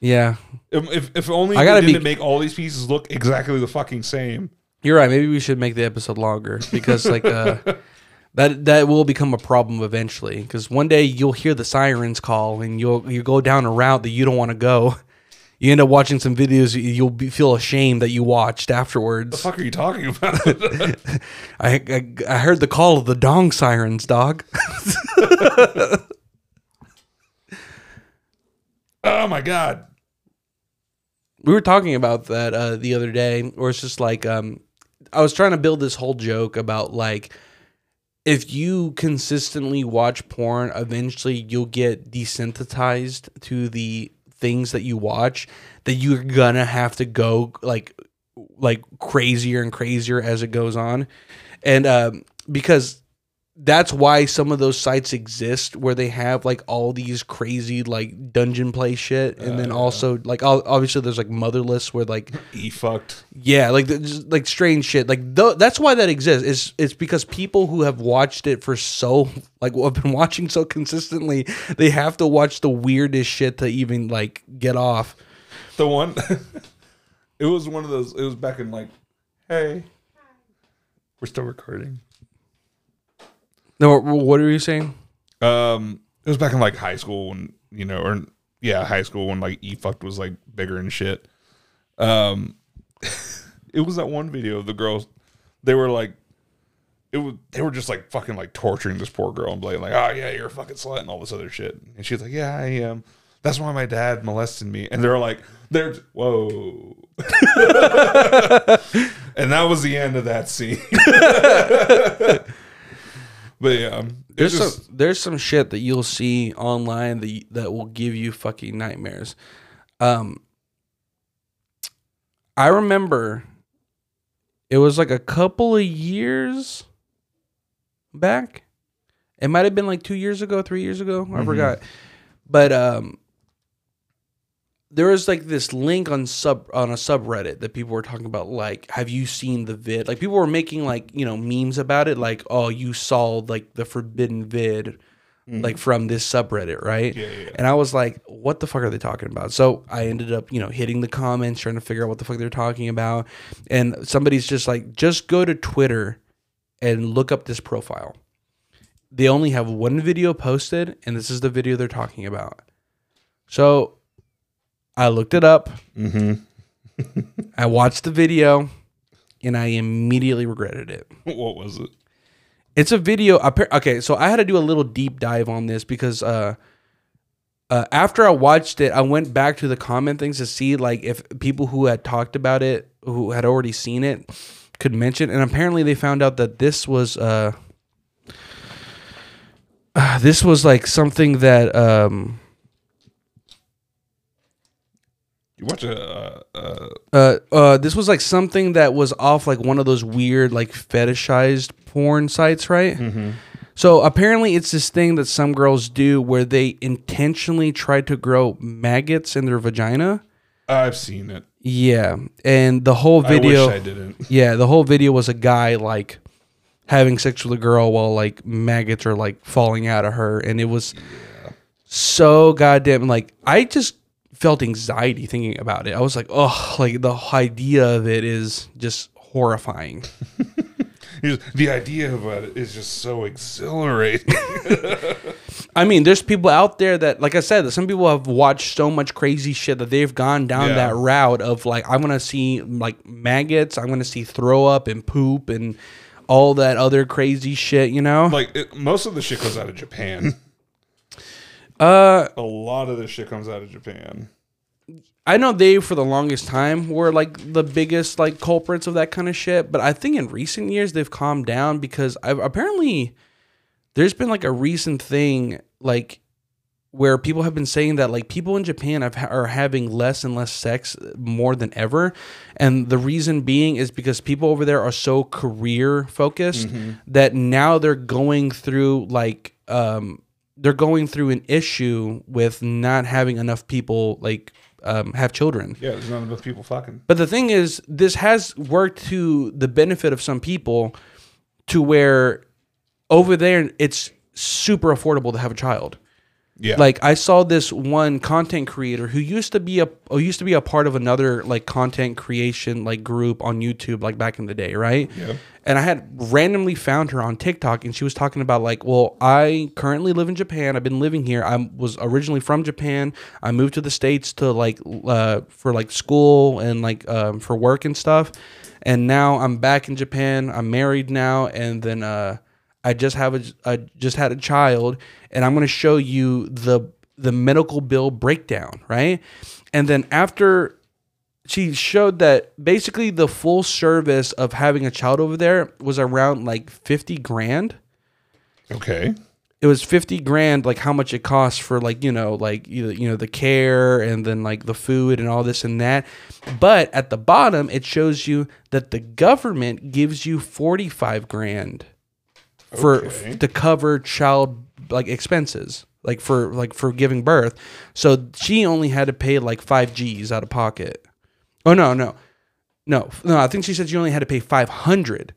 Yeah. if, if, if only I I gotta didn't be- make all these pieces look exactly the fucking same. You're right. Maybe we should make the episode longer because like uh that that will become a problem eventually because one day you'll hear the sirens call and you'll you go down a route that you don't want to go. You end up watching some videos you'll be, feel ashamed that you watched afterwards. The fuck are you talking about? I, I I heard the call of the dong sirens, dog. oh my god. we were talking about that uh, the other day where it's just like um, i was trying to build this whole joke about like if you consistently watch porn eventually you'll get desensitized to the things that you watch that you're gonna have to go like like crazier and crazier as it goes on. And um, because that's why some of those sites exist where they have like all these crazy like dungeon play shit and then Uh. also like obviously there's like motherless where like E fucked. yeah like just, like strange shit like th- that's why that exists it's it's because people who have watched it for so like have been watching so consistently they have to watch the weirdest shit to even like get off The one it was one of those it was back in like hey. We're still recording. No what are you saying Um it was back in like high school when you know, or yeah, high school when like E fucked was like bigger and shit. Um it was that one video of the girls they were like it was they were just like fucking like torturing this poor girl and being like, Oh yeah, you're a fucking slut and all this other shit. And she's like, Yeah, I am. That's why my dad molested me. And they're like, they're whoa. and that was the end of that scene. but yeah. There's just some there's some shit that you'll see online that that will give you fucking nightmares. Um, I remember it was like a couple of years back. It might have been like two years ago, three years ago. I Mhm. forgot. But um, there was like this link on sub on a subreddit that people were talking about. Like, have you seen the vid? Like, people were making like you know memes about it. Like, oh, you saw like the forbidden vid, mm-hmm. like from this subreddit, right? Yeah, yeah. And I was like, what the fuck are they talking about? So I ended up, you know, hitting the comments, trying to figure out what the fuck they're talking about. And somebody's just like, just go to Twitter and look up this profile. They only have one video posted, and this is the video they're talking about. So I looked it up. Mm-hmm. I watched the video, and I immediately regretted it. What was it? It's a video. Okay, so I had to do a little deep dive on this because uh, uh, after I watched it, I went back to the comment things to see like if people who had talked about it, who had already seen it, could mention. And apparently, they found out that this was uh, uh, this was like something that um You watch a uh, uh, uh this was like something that was off like one of those weird like fetishized porn sites, right? mm-hmm. So apparently it's this thing that some girls do where they intentionally try to grow maggots in their vagina. I've seen it. Yeah, and the whole video I wish I didn't. Yeah, the whole video was a guy like having sex with a girl while like maggots are like falling out of her, and it was so goddamn like I just felt anxiety thinking about it. I was like, oh, like the idea of it is just horrifying. The idea of it is just so exhilarating. I mean, there's people out there that, like I said, that some people have watched so much crazy shit that they've gone down Yeah. that route of like, I'm gonna see like maggots, I'm gonna see throw up and poop and all that other crazy shit, you know? like it, most of the shit comes out of Japan. Uh, A lot of this shit comes out of Japan. I know they for the longest time were like the biggest like culprits of that kind of shit, but I think in recent years they've calmed down because I've apparently there's been like a recent thing like where people have been saying that like people in Japan have, are having less and less sex more than ever, and the reason being is because people over there are so career focused that now they're going through like um they're going through an issue with not having enough people like um, have children. Yeah, there's not enough people fucking. But the thing is, this has worked to the benefit of some people, to where over there it's super affordable to have a child. Yeah, Like I saw this one content creator who used to be a who used to be a part of another like content creation like group on YouTube like back in the day, right? Yeah. And I had randomly found her on TikTok and she was talking about like, well, I currently live in Japan. I've been living here. I was originally from Japan. I moved to the states to like uh, for like school and like um, for work and stuff. And now I'm back in Japan. I'm married now, and then uh, I just have a I just had a child, and I'm gonna show you the the medical bill breakdown, right? And then after she showed that basically the full service of having a child over there was around like 50 grand okay. it was 50 grand like how much it costs for like you know like you you know the care and then like the food and all this and that but at the bottom it shows you that the government gives you 45 grand for Okay. to cover child like expenses like for like for giving birth so she only had to pay like 5 g's out of pocket oh no no no no i think she said she only had to pay 500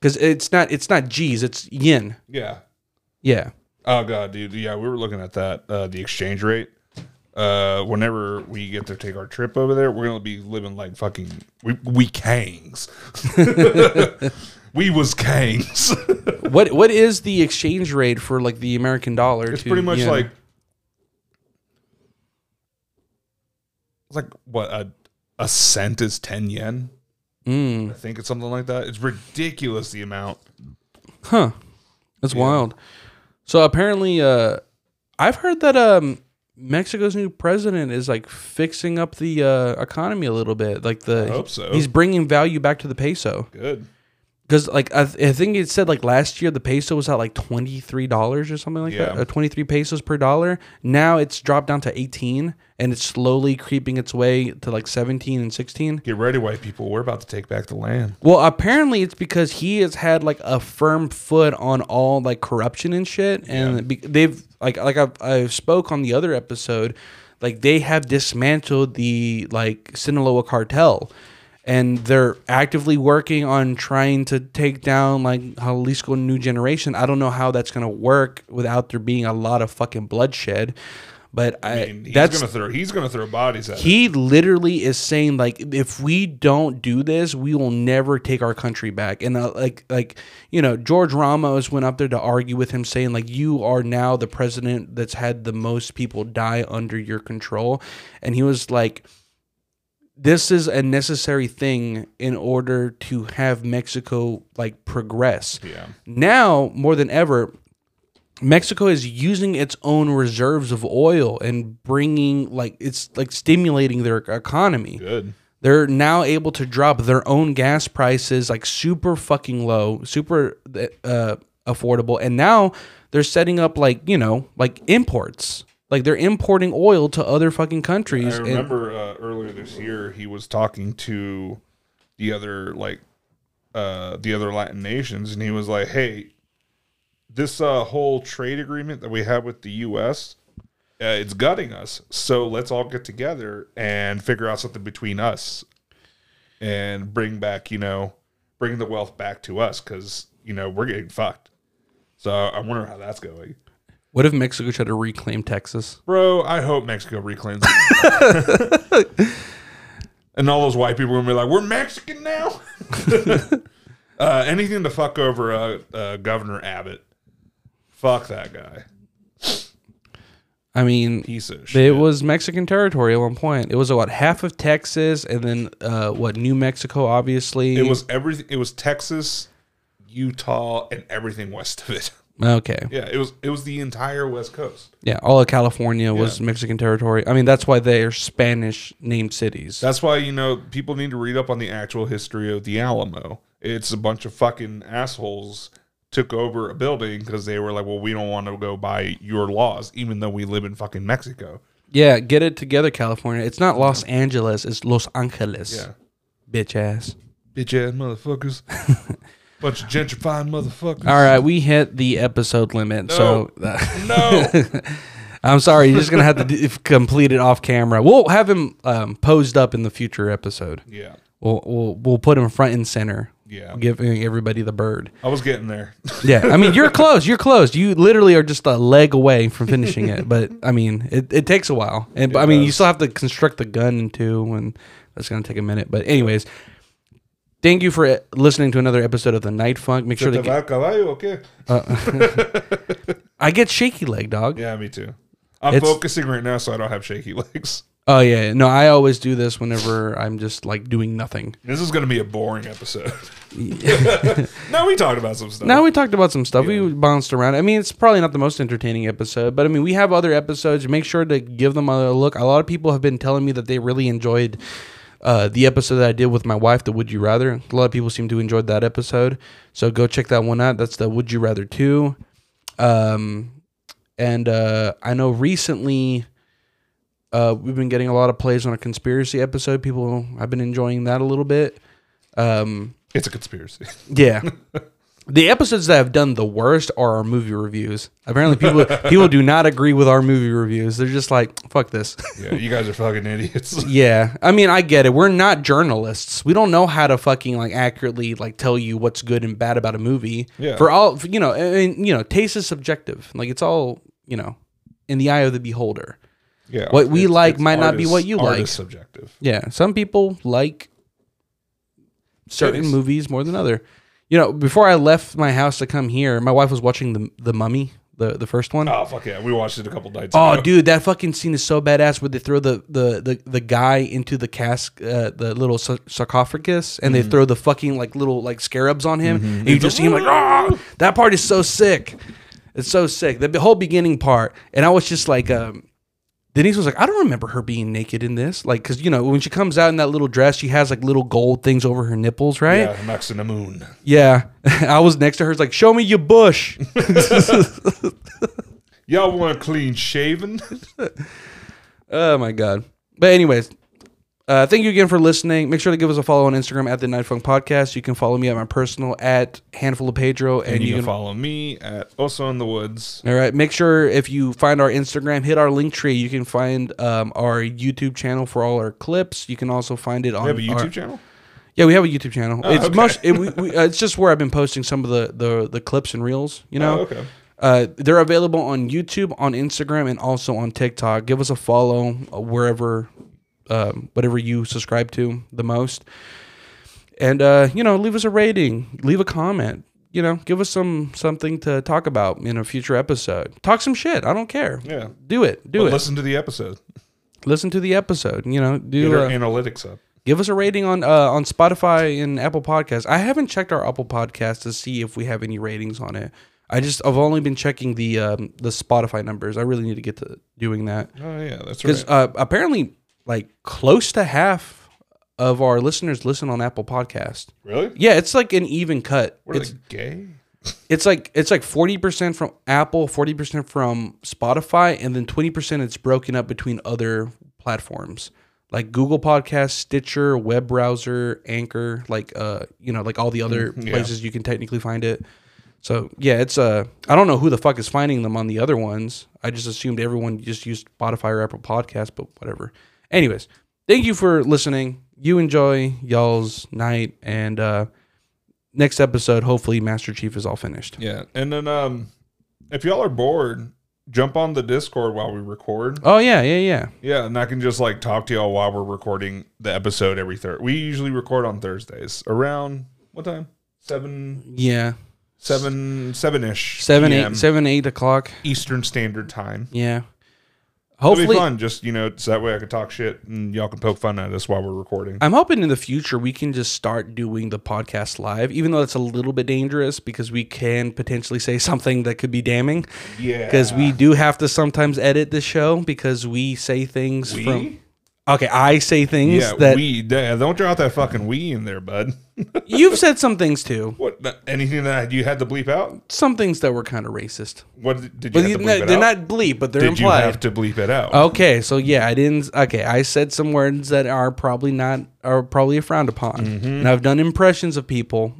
because it's not it's not g's it's yen Yeah. yeah Oh god, dude. Yeah, we were looking at that. Uh, the exchange rate. Uh, whenever we get to take our trip over there, we're gonna be living like fucking we we kangs. we was kangs. What what is the exchange rate for like the American dollar? it's to pretty much like it's like what a a cent is ten yen. Mm, I think it's something like that. It's ridiculous the amount. huh. That's wild. So apparently, uh, I've heard that um, Mexico's new president is like fixing up the uh, economy a little bit. Like the I hope so. he's bringing value back to the peso Good. Because like I, th- I think it said like last year the peso was at like twenty three dollars or something like that, Yeah. Uh, or twenty three pesos per dollar. Now it's dropped down to eighteen, and it's slowly creeping its way to like seventeen and sixteen. Get ready, white people. We're about to take back the land. Well, apparently it's because he has had like a firm foot on all like corruption and shit, and be- they've like like I've, I spoke on the other episode, like they have dismantled the like Sinaloa cartel, and they're actively working on trying to take down like Jalisco New Generation. I don't know how that's gonna work without there being a lot of fucking bloodshed, but I, I mean, he's that's gonna throw. He's gonna throw bodies at it. he literally is saying like if we don't do this we will never take our country back and uh, like like you know george ramos went up there to argue with him saying like you are now the president that's had the most people die under your control and he was like this is a necessary thing in order to have mexico like progress Yeah. now more than ever Mexico is using its own reserves of oil and bringing like it's like stimulating their economy. Good. They're now able to drop their own gas prices like super fucking low, super uh affordable. And now they're setting up like you know like imports. Like they're importing oil to other fucking countries. I and- remember uh, earlier this year he was talking to the other like uh, the other Latin nations, and he was like, "Hey, this uh, whole trade agreement that we have with the U.S. Uh, it's gutting us. So let's all get together and figure out something between us, and bring back, you know, bring the wealth back to us because you know we're getting fucked. So I wonder how that's going." What if Mexico tried to reclaim Texas? Bro, I hope Mexico reclaims it. and all those white people are gonna be like, "We're Mexican now." uh, anything to fuck over uh, uh, Governor Abbott. Fuck that guy. I mean, Piece of shit. it was Mexican territory at one point. It was what half of Texas, and then uh, what New Mexico, obviously. It was everything. It was Texas, Utah, and everything west of it. Okay. Yeah, it was. It was the entire West Coast. Yeah, all of California was Mexican territory. I mean, that's why they're Spanish named cities. That's why you know people need to read up on the actual history of the Alamo. It's a bunch of fucking assholes took over a building because they were like, "Well, we don't want to go by your laws, even though we live in fucking Mexico." yeah, get it together, California. It's not Los Angeles, it's Los Angeles. Yeah, Bitch ass. bitch ass motherfuckers, bunch of gentrifying motherfuckers. All right, we hit the episode limit. So no, I'm sorry, you're just going to have to d- complete it off camera. We'll have him um, posed up in the future episode. yeah, We'll, we'll, we'll put him front and center, yeah. giving everybody the bird. I was getting there. Yeah, I mean, you're close. You're close. You literally are just a leg away from finishing it. But I mean, it, it takes a while, and but, I mean, you still have to construct the gun two, and that's gonna take a minute. But anyways, thank you for uh, listening to another episode of the Night Funk. Make sure to get, caballo, okay? I get shaky leg, dog. Yeah, me too. I'm It's- focusing right now, so I don't have shaky legs. Oh yeah, no, I always do this whenever I'm just like doing nothing. This is going to be a boring episode. now we talked about some stuff. Now we talked about some stuff. We bounced around. I mean, it's probably not the most entertaining episode, but I mean, we have other episodes. Make sure to give them a look. A lot of people have been telling me that they really enjoyed uh, the episode that I did with my wife, the Would You Rather. A lot of people seem to enjoy that episode, so go check that one out. That's the Would You Rather two. Um, and uh, I know recently. Uh, we've been getting a lot of plays on a conspiracy episode. People, I've been enjoying that a little bit. Um, It's a conspiracy. yeah. The episodes that have done the worst are our movie reviews. Apparently, people people do not agree with our movie reviews. They're just like, "Fuck this." yeah, you guys are fucking idiots. yeah, I mean, I get it. We're not journalists. We don't know how to fucking like accurately like tell you what's good and bad about a movie. Yeah. For all you know, mean, you know, taste is subjective. Like it's all you know, in the eye of the beholder. Yeah, What we like might not be what you like. artist subjective. Yeah, some people like certain movies more than other. You know, before I left my house to come here, my wife was watching the the Mummy, the the first one. Oh fuck yeah, we watched it a couple nights ago. Oh, ago. dude, that fucking scene is so badass where they throw the the the, the guy into the cask, uh, the little sarcophagus, and they throw the fucking like little like scarabs on him, and you just see him like, ah, that part is so sick. It's so sick. The whole beginning part, and I was just like, um, Denise was like, I don't remember her being naked in this, like, cause you know when she comes out in that little dress, she has like little gold things over her nipples, right? Yeah, Max and the Moon. Yeah. I was next to her, it's like, show me your bush. Y'all want clean shaven? Oh my god. But anyways, uh, thank you again for listening. Make sure to give us a follow on Instagram at the Night Funk Podcast. You can follow me at my personal at handful of Pedro, and, and you you can follow me at also in the woods. all right. Make sure if you find our Instagram, hit our link tree. You can find um, our YouTube channel for all our clips. You can also find it on. We have a YouTube our- channel. Yeah, we have a YouTube channel. it's okay. most. It, we, we, uh, it's just where I've been posting some of the the, the clips and reels. You know. Oh, okay. Uh, they're available on YouTube, on Instagram, and also on TikTok. Give us a follow uh, wherever, um, whatever you subscribe to the most, and uh, you know, leave us a rating, leave a comment. You know, give us some something to talk about in a future episode. Talk some shit. I don't care. Yeah. Do it. Do But it. Listen. to the episode. Listen to the episode. You know, Get do our uh, analytics up. give us a rating on uh, on Spotify and Apple Podcasts. I haven't checked our Apple Podcast to see if we have any ratings on it. I just I've only been checking the um, the Spotify numbers. I really need to get to doing that Oh yeah, that's because right. uh, apparently like close to half of our listeners listen on Apple Podcast. really? Yeah, it's like an even cut. What are It's they gay? it's like it's like 40% from Apple, 40% from Spotify, and then 20% it's broken up between other platforms like Google Podcast, Stitcher, web browser, Anchor, like uh, you know, like all the other yeah. places you can technically find it. So yeah, it's uh I don't know who the fuck is finding them on the other ones. I just assumed everyone just used Spotify or Apple Podcast, but whatever. Anyways, thank you for listening. You enjoy y'all's night and uh next episode hopefully Master Chief is all finished. Yeah. And then um if y'all are bored, jump on the Discord while we record. Oh yeah, yeah, yeah. Yeah, and I can just like talk to y'all while we're recording the episode every third. We usually record on Thursdays around what time? Seven, Yeah. seven, seven ish. seven Seven, eight, seven, eight o'clock. Eastern Standard Time. Yeah. It'll be Hopefully fun. Just you know, so that way I can talk shit and y'all can poke fun at us while we're recording. I'm hoping in the future we can just start doing the podcast live, even though it's a little bit dangerous because we can potentially say something that could be damning. Yeah, Because we do have to sometimes edit the show because we say things We? from. Okay, I say things yeah that we yeah, don't drop that fucking we in there, bud. you've said some things too. what anything that you had to bleep out? Some things that were kind of racist. What did you But have you- to bleep it they're out? not bleep, but they're did you implied. have to bleep it out? Okay, so yeah, I didn't. Okay, I said some words that are probably not are probably frowned upon, Mm-hmm. and I've done impressions of people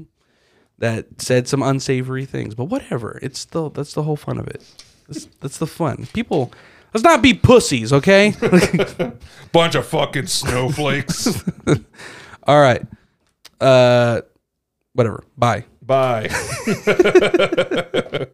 that said some unsavory things. But whatever, it's the that's the whole fun of it. That's, that's the fun. People, let's not be pussies, okay? Bunch of fucking snowflakes. All right, uh, whatever. Bye. Bye.